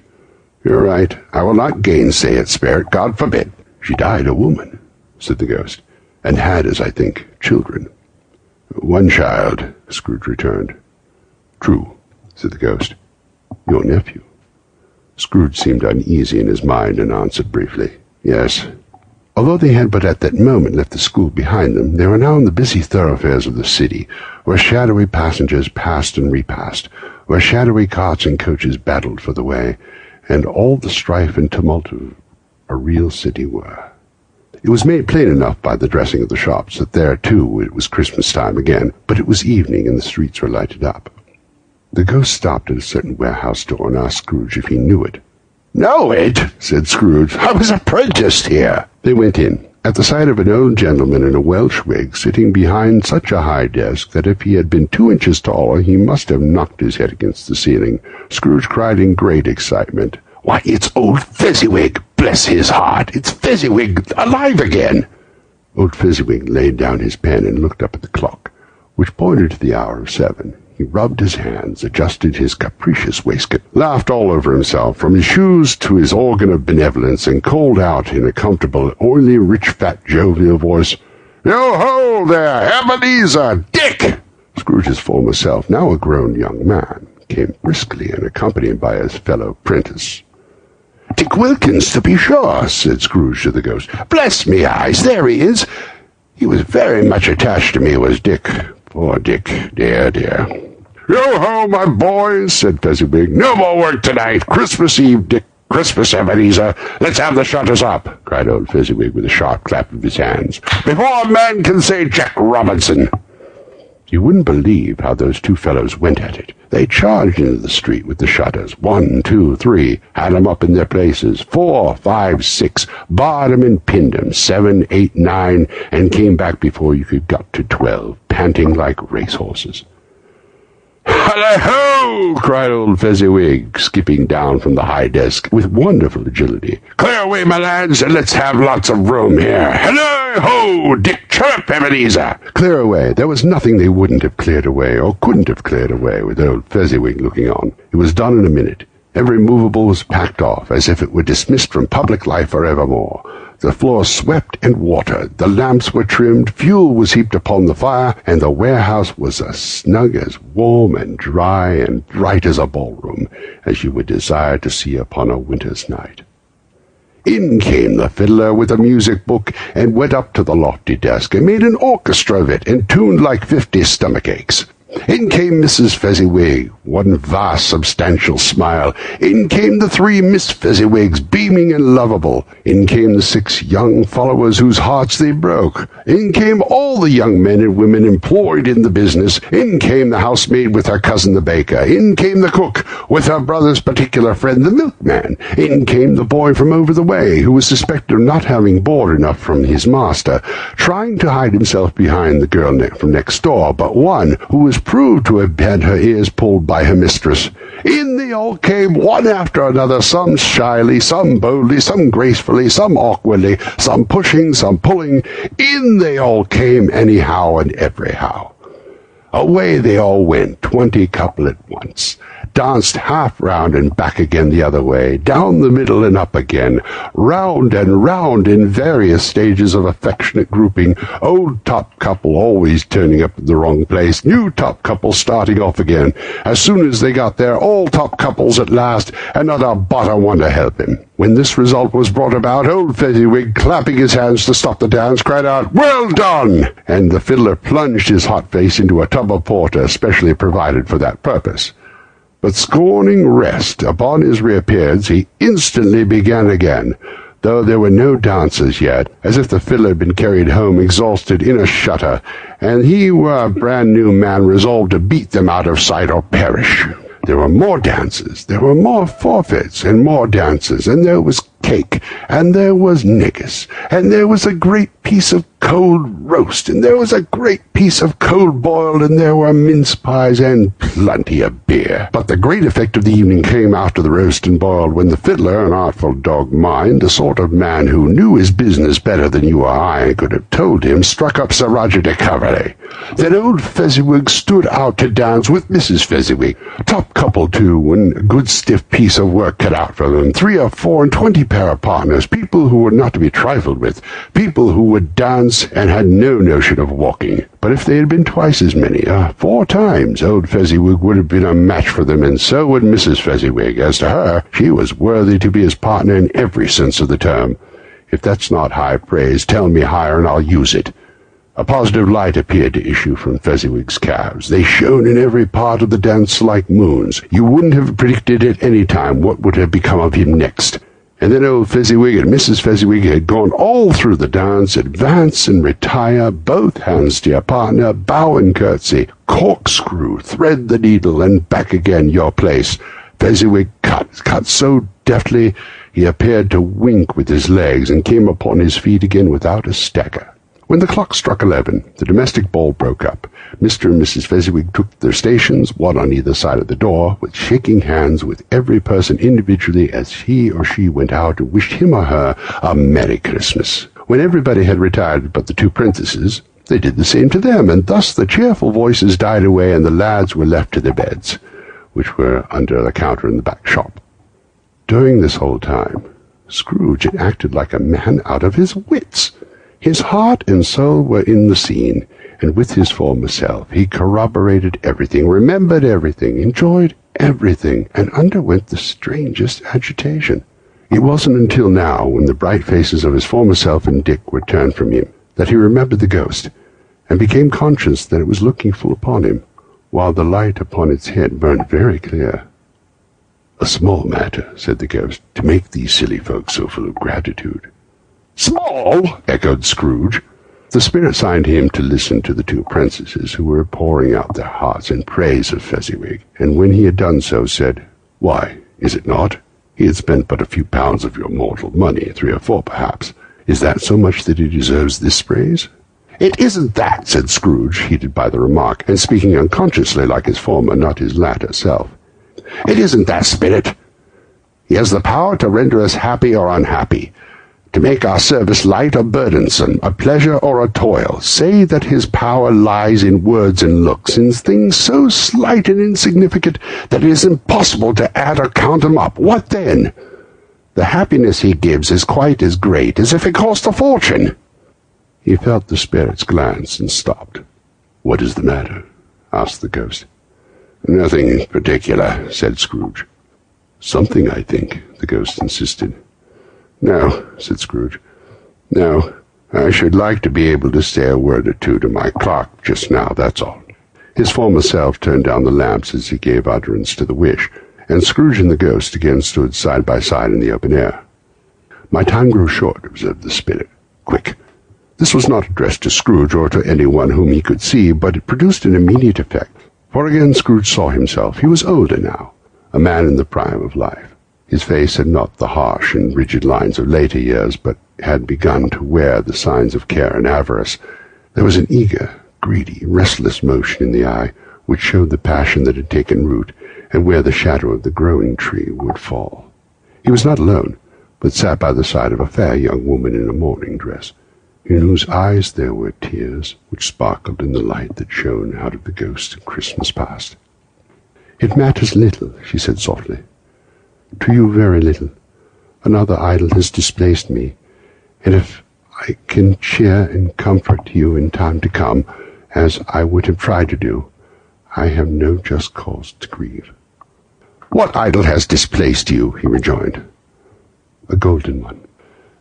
You're right. I will not gainsay it, Spirit. God forbid. She died a woman, said the ghost, and had, as I think, children. One child, Scrooge returned. True, said the ghost. Your nephew. Scrooge seemed uneasy in his mind and answered briefly, Yes. Although they had but at that moment left the school behind them, they were now in the busy thoroughfares of the city, where shadowy passengers passed and repassed, where shadowy carts and coaches battled for the way, and all the strife and tumult of a real city were. It was made plain enough by the dressing of the shops that there, too, it was Christmas time again, but it was evening and the streets were lighted up. The ghost stopped at a certain warehouse door and asked Scrooge if he knew it. Know it? said Scrooge. I was apprenticed here. They went in. At the sight of an old gentleman in a Welsh wig sitting behind such a high desk that if he had been two inches taller he must have knocked his head against the ceiling, Scrooge cried in great excitement, Why, it's old Fezziwig! Bless his heart! It's Fezziwig alive again! Old Fezziwig laid down his pen and looked up at the clock, which pointed to the hour of seven. He rubbed his hands, adjusted his capricious waistcoat, laughed all over himself, from his shoes to his organ of benevolence, and called out in a comfortable, oily, rich, fat, jovial voice, Yo ho there, Ebenezer, Dick! Scrooge's former self, now a grown young man, came briskly and accompanied by his fellow prentice. Dick Wilkins, to be sure, said Scrooge to the ghost. Bless me eyes, there he is. He was very much attached to me, was Dick. Poor Dick, dear, dear. Yo ho, my boys, said Fezziwig. No more work tonight. Christmas Eve, Dick. Christmas, Ebenezer. Let's have the shutters up, cried old Fezziwig with a sharp clap of his hands. Before a man can say Jack Robinson. You wouldn't believe how those two fellows went at it. They charged into the street with the shutters. One, two, three, had 'em up in their places. Four, five, six, barred 'em and pinned 'em. Seven, eight, nine, and came back before you could get to twelve, panting like racehorses. Hallo! cried old Fezziwig, skipping down from the high desk with wonderful agility. Clear away, my lads, and let's have lots of room here. Hallo! Ho! Dick Chirrup, Ebenezer! Clear away. There was nothing they wouldn't have cleared away, or couldn't have cleared away, with old Fezziwig looking on. It was done in a minute. Every movable was packed off, as if it were dismissed from public life for evermore. The floor swept and watered, the lamps were trimmed, fuel was heaped upon the fire, and the warehouse was as snug, as warm and dry and bright as a ballroom, as you would desire to see upon a winter's night. In came the fiddler with a music book, and went up to the lofty desk, and made an orchestra of it, and tuned like fifty stomach aches. In came Mrs. Fezziwig, one vast substantial smile. In came the three Miss Fezziwigs, beaming and lovable. In came the six young followers whose hearts they broke. In came all the young men and women employed in the business. In came the housemaid with her cousin the baker. In came the cook with her brother's particular friend the milkman. In came the boy from over the way, who was suspected of not having board enough from his master, trying to hide himself behind the girl from next door, but one who was proved to have had her ears pulled by her mistress. In they all came, one after another, some shyly, some boldly, some gracefully, some awkwardly, some pushing, some pulling. In they all came, anyhow and everyhow. Away they all went, twenty couple at once, danced half round and back again the other way, down the middle and up again, round and round in various stages of affectionate grouping, old top couple always turning up at the wrong place, new top couple starting off again. As soon as they got there, all top couples at last, and not a bottom one to help him. When this result was brought about, old Fezziwig, clapping his hands to stop the dance, cried out, Well done! And the fiddler plunged his hot face into a tub of porter specially provided for that purpose. But scorning rest upon his reappearance, he instantly began again, though there were no dancers yet, as if the fiddler had been carried home exhausted in a shutter, and he were a brand new man resolved to beat them out of sight or perish. There were more dances, there were more forfeits, and more dances, and there was cake, and there was negus, and there was a great piece of cold roast, and there was a great piece of cold boiled, and there were mince pies and plenty of beer. But the great effect of the evening came after the roast and boiled, when the fiddler, an artful dog mind, the sort of man who knew his business better than you or I could have told him, struck up Sir Roger de Coverley. Then old Fezziwig stood out to dance with Mrs. Fezziwig. Top couple, too, and a good stiff piece of work cut out for them. Three or four and twenty pair of partners, people who were not to be trifled with, people who would dance and had no notion of walking. But if they had been twice as many, uh, four times, old Fezziwig would have been a match for them, and so would Mrs. Fezziwig. As to her, she was worthy to be his partner in every sense of the term. If that's not high praise, tell me higher and I'll use it. A positive light appeared to issue from Fezziwig's calves. They shone in every part of the dance like moons. You wouldn't have predicted at any time what would have become of him next. And then old Fezziwig and Mrs. Fezziwig had gone all through the dance, advance and retire, both hands to your partner, bow and curtsy, corkscrew, thread the needle, and back again your place. Fezziwig cut, cut so deftly he appeared to wink with his legs and came upon his feet again without a stagger. When the clock struck eleven, the domestic ball broke up. Mr. and Mrs. Fezziwig took their stations, one on either side of the door, with shaking hands with every person individually as he or she went out and wished him or her a Merry Christmas. When everybody had retired but the two princesses, they did the same to them, and thus the cheerful voices died away and the lads were left to their beds, which were under the counter in the back shop. During this whole time, Scrooge had acted like a man out of his wits. His heart and soul were in the scene, and with his former self he corroborated everything, remembered everything, enjoyed everything, and underwent the strangest agitation. It wasn't until now, when the bright faces of his former self and Dick were turned from him, that he remembered the ghost, and became conscious that it was looking full upon him, while the light upon its head burned very clear. A small matter, said the ghost, to make these silly folks so full of gratitude. Small? echoed Scrooge. The spirit signed him to listen to the two princesses, who were pouring out their hearts in praise of Fezziwig, and when he had done so, said, Why, is it not? He had spent but a few pounds of your mortal money, three or four perhaps. Is that so much that he deserves this praise? It isn't that, said Scrooge, heated by the remark, and speaking unconsciously like his former, not his latter self. It isn't that, Spirit. He has the power to render us happy or unhappy to make our service light or burdensome, a pleasure or a toil. Say that his power lies in words and looks, in things so slight and insignificant that it is impossible to add or count them up. What then? The happiness he gives is quite as great as if it cost a fortune. He felt the spirit's glance and stopped. What is the matter? asked the ghost. Nothing in particular, said Scrooge. Something, I think, the ghost insisted. No, said Scrooge. No, I should like to be able to say a word or two to my clock just now, that's all. His former self turned down the lamps as he gave utterance to the wish, and Scrooge and the ghost again stood side by side in the open air. My time grows short, observed the spirit. Quick. This was not addressed to Scrooge or to any one whom he could see, but it produced an immediate effect. For again Scrooge saw himself. He was older now, a man in the prime of life. His face had not the harsh and rigid lines of later years, but had begun to wear the signs of care and avarice. There was an eager, greedy, restless motion in the eye, which showed the passion that had taken root, and where the shadow of the growing tree would fall. He was not alone, but sat by the side of a fair young woman in a morning dress, in whose eyes there were tears which sparkled in the light that shone out of the ghost of Christmas past. It matters little, she said softly. To you very little. Another idol has displaced me, and if I can cheer and comfort you in time to come, as I would have tried to do, I have no just cause to grieve. What idol has displaced you? he rejoined. A golden one.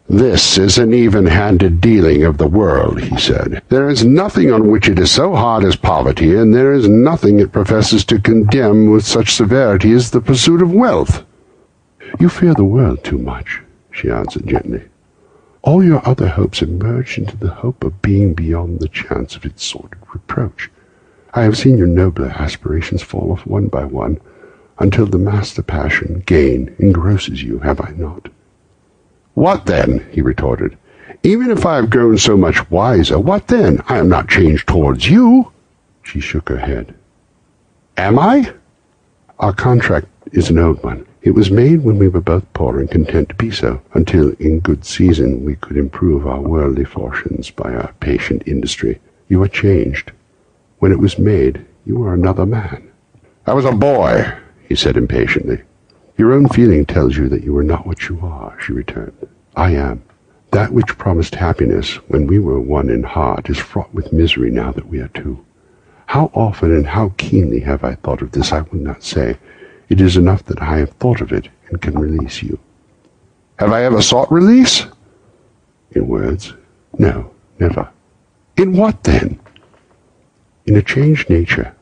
This is an even-handed dealing of the world, he said. There is nothing on which it is so hard as poverty, and there is nothing it professes to condemn with such severity as the pursuit of wealth. You fear the world too much, she answered gently. All your other hopes have merged into the hope of being beyond the chance of its sordid reproach. I have seen your nobler aspirations fall off one by one, until the master passion, gain, engrosses you, have I not? What then? he retorted. Even if I have grown so much wiser, what then? I am not changed towards you. She shook her head. Am I? Our contract is an old one. It was made when we were both poor and content to be so, until in good season we could improve our worldly fortunes by our patient industry. You are changed. When it was made, you were another man. I was a boy, he said impatiently. Your own feeling tells you that you are not what you are, she returned. I am. That which promised happiness when we were one in heart is fraught with misery now that we are two. How often and how keenly have I thought of this, I will not say. It is enough that I have thought of it and can release you. Have I ever sought release? In words? No, never. In what then? In a changed nature,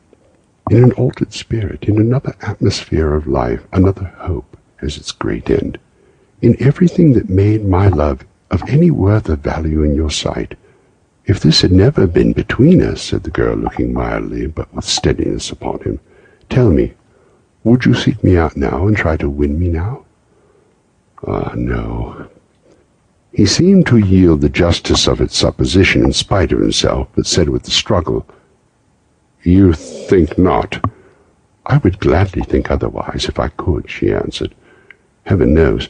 in an altered spirit, in another atmosphere of life, another hope as its great end, in everything that made my love of any worth of value in your sight. If this had never been between us, said the girl, looking mildly but with steadiness upon him, tell me, would you seek me out now and try to win me now? Ah, no. He seemed to yield the justice of its supposition in spite of himself, but said with a struggle, You think not. I would gladly think otherwise if I could, she answered. Heaven knows.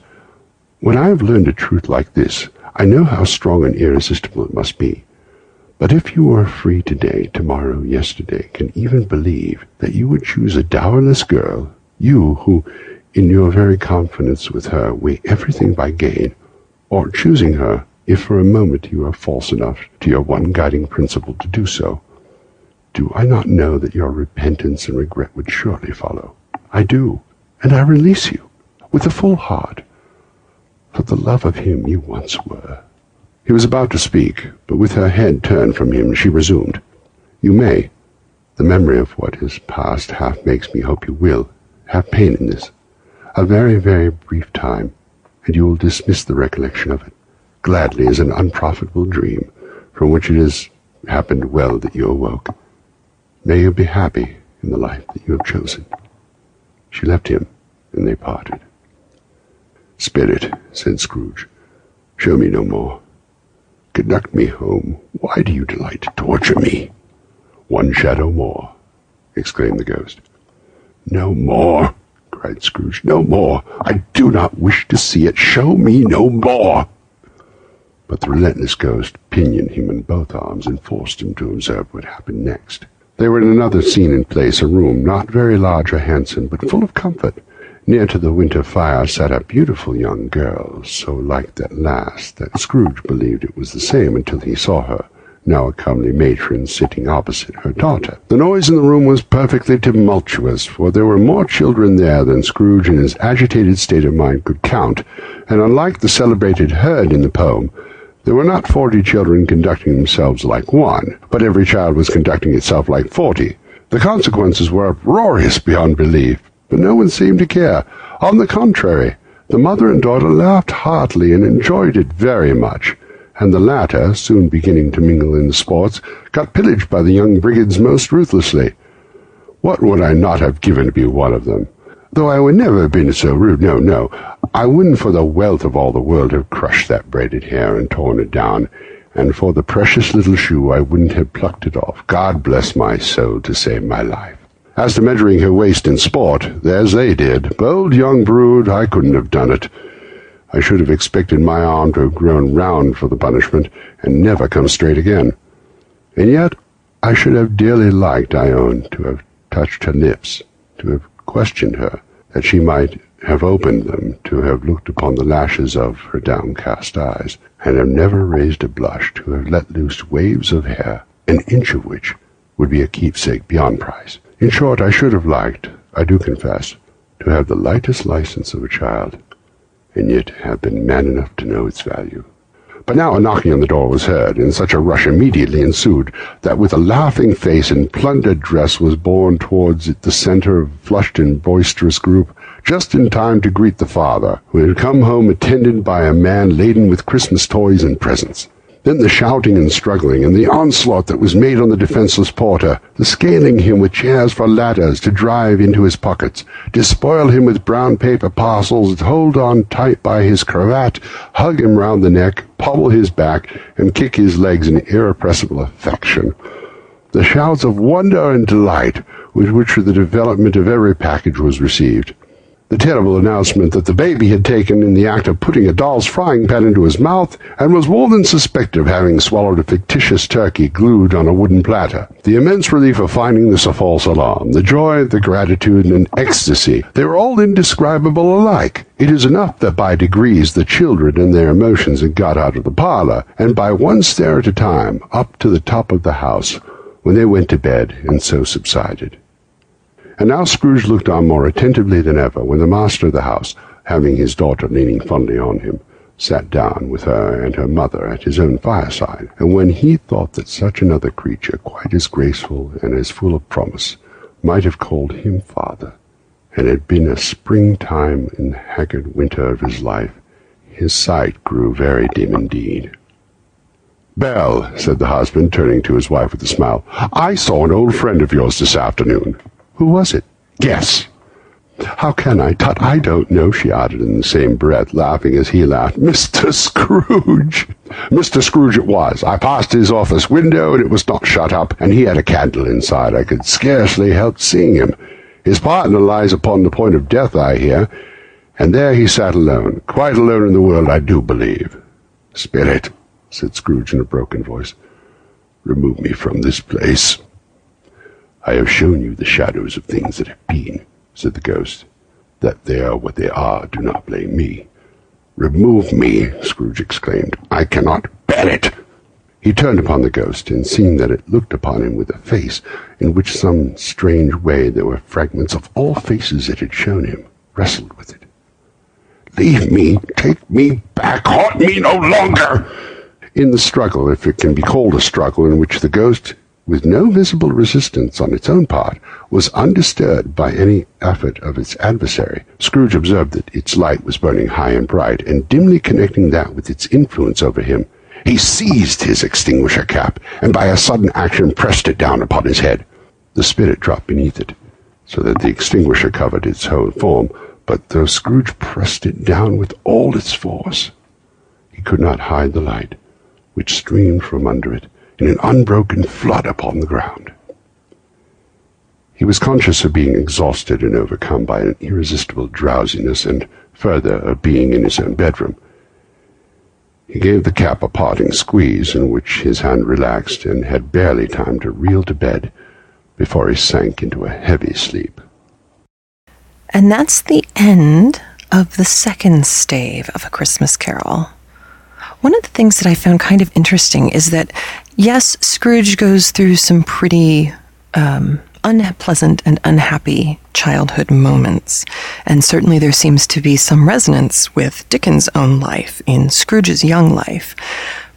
When I have learned a truth like this, I know how strong and irresistible it must be. But if you were free today, tomorrow, yesterday, can even believe that you would choose a dowerless girl, you who, in your very confidence with her, weigh everything by gain, or choosing her, if for a moment you are false enough to your one guiding principle to do so, do I not know that your repentance and regret would surely follow? I do, and I release you, with a full heart, for the love of him you once were. He was about to speak, but with her head turned from him, she resumed. You may. The memory of what is past half makes me hope you will have pain in this. A very, very brief time, and you will dismiss the recollection of it, gladly as an unprofitable dream, from which it has happened well that you awoke. May you be happy in the life that you have chosen. She left him, and they parted. Spirit, said Scrooge, show me no more. Conduct me home. Why do you delight to torture me? One shadow more, exclaimed the ghost. No more, cried Scrooge. No more. I do not wish to see it. Show me no more. But the relentless ghost pinioned him in both arms and forced him to observe what happened next. They were in another scene and place, a room not very large or handsome, but full of comfort. Near to the winter fire sat a beautiful young girl, so like that last that Scrooge believed it was the same until he saw her, now a comely matron sitting opposite her daughter. The noise in the room was perfectly tumultuous, for there were more children there than Scrooge in his agitated state of mind could count, and unlike the celebrated herd in the poem, there were not forty children conducting themselves like one, but every child was conducting itself like forty. The consequences were uproarious beyond belief, but no one seemed to care. On the contrary, the mother and daughter laughed heartily and enjoyed it very much, and the latter, soon beginning to mingle in the sports, got pillaged by the young brigands most ruthlessly. What would I not have given to be one of them? Though I would never have been so rude, no, no, I wouldn't for the wealth of all the world have crushed that braided hair and torn it down, and for the precious little shoe I wouldn't have plucked it off. God bless my soul to save my life. As to measuring her waist in sport, as they did, bold young brood, I couldn't have done it. I should have expected my arm to have grown round for the punishment, and never come straight again. And yet I should have dearly liked, I own, to have touched her lips, to have questioned her, that she might have opened them, to have looked upon the lashes of her downcast eyes, and have never raised a blush, to have let loose waves of hair, an inch of which would be a keepsake beyond price. In short, I should have liked, I do confess, to have the lightest license of a child, and yet have been man enough to know its value. But now a knocking on the door was heard, and such a rush immediately ensued that with a laughing face and plundered dress was borne towards it the centre of a flushed and boisterous group, just in time to greet the father, who had come home attended by a man laden with Christmas toys and presents. Then the shouting and struggling, and the onslaught that was made on the defenseless porter, the scaling him with chairs for ladders to drive into his pockets, despoil him with brown paper parcels, hold on tight by his cravat, hug him round the neck, pummel his back, and kick his legs in irrepressible affection. The shouts of wonder and delight with which the development of every package was received the terrible announcement that the baby had taken in the act of putting a doll's frying pan into his mouth and was more than suspected of having swallowed a fictitious turkey glued on a wooden platter. The immense relief of finding this a false alarm, the joy, the gratitude, and ecstasy, they were all indescribable alike. It is enough that by degrees the children and their emotions had got out of the parlor, and by one stair at a time, up to the top of the house, when they went to bed, and so subsided. And now Scrooge looked on more attentively than ever when the master of the house, having his daughter leaning fondly on him, sat down with her and her mother at his own fireside, and when he thought that such another creature, quite as graceful and as full of promise, might have called him father, and had been a springtime in the haggard winter of his life, his sight grew very dim indeed. Belle, said the husband, turning to his wife with a smile, I saw an old friend of yours this afternoon. Who was it? Guess. How can I, Tut? I don't know, she added in the same breath, laughing as he laughed. Mr. Scrooge! Mr. Scrooge it was. I passed his office window, and it was not shut up, and he had a candle inside. I could scarcely help seeing him. His partner lies upon the point of death, I hear, and there he sat alone, quite alone in the world, I do believe. Spirit, said Scrooge in a broken voice, remove me from this place. I have shown you the shadows of things that have been, said the ghost. That they are what they are, do not blame me. Remove me, Scrooge exclaimed. I cannot bear it. He turned upon the ghost, and seeing that it looked upon him with a face in which some strange way there were fragments of all faces it had shown him, wrestled with it. Leave me, take me back, haunt me no longer! In the struggle, if it can be called a struggle, in which the ghost with no visible resistance on its own part, was undisturbed by any effort of its adversary. Scrooge observed that its light was burning high and bright, and dimly connecting that with its influence over him, he seized his extinguisher cap, and by a sudden action pressed it down upon his head. The spirit dropped beneath it, so that the extinguisher covered its whole form, but though Scrooge pressed it down with all its force, he could not hide the light, which streamed from under it, in an unbroken flood upon the ground. He was conscious of being exhausted and overcome by an irresistible drowsiness, and further, of being in his own bedroom. He gave the cap a parting squeeze, in which his hand relaxed, and had barely time to reel to bed before he sank into a heavy sleep. And that's the end of the second stave of A Christmas Carol. One of the things that I found kind of interesting is that, yes, Scrooge goes through some pretty um, unpleasant and unhappy childhood moments. And certainly there seems to be some resonance with Dickens' own life in Scrooge's young life.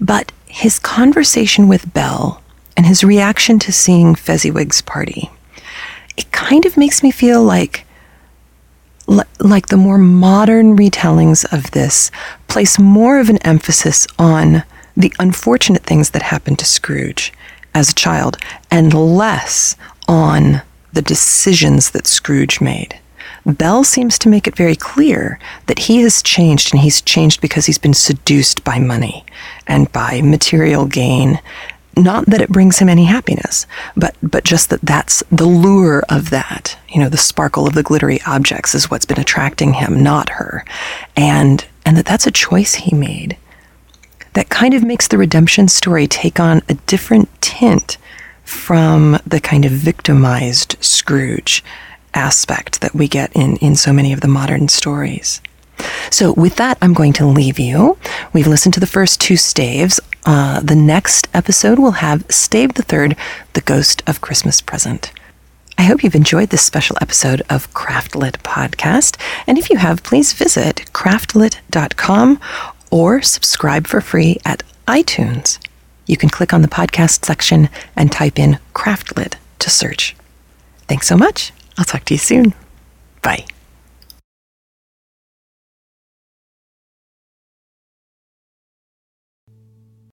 But his conversation with Belle and his reaction to seeing Fezziwig's party, it kind of makes me feel like like the more modern retellings of this place more of an emphasis on the unfortunate things that happened to Scrooge as a child and less on the decisions that Scrooge made. Belle seems to make it very clear that he has changed, and he's changed because he's been seduced by money and by material gain not that it brings him any happiness, but but just that that's the lure of that. You know, the sparkle of the glittery objects is what's been attracting him, not her, and and that that's a choice he made. That kind of makes the redemption story take on a different tint from the kind of victimized Scrooge aspect that we get in in so many of the modern stories. So, with that, I'm going to leave you. We've listened to the first two staves. Uh, the next episode will have Stave the Third, The Ghost of Christmas Present. I hope you've enjoyed this special episode of Craftlit Podcast. And if you have, please visit craftlit.com or subscribe for free at iTunes. You can click on the podcast section and type in Craftlit to search. Thanks so much. I'll talk to you soon. Bye.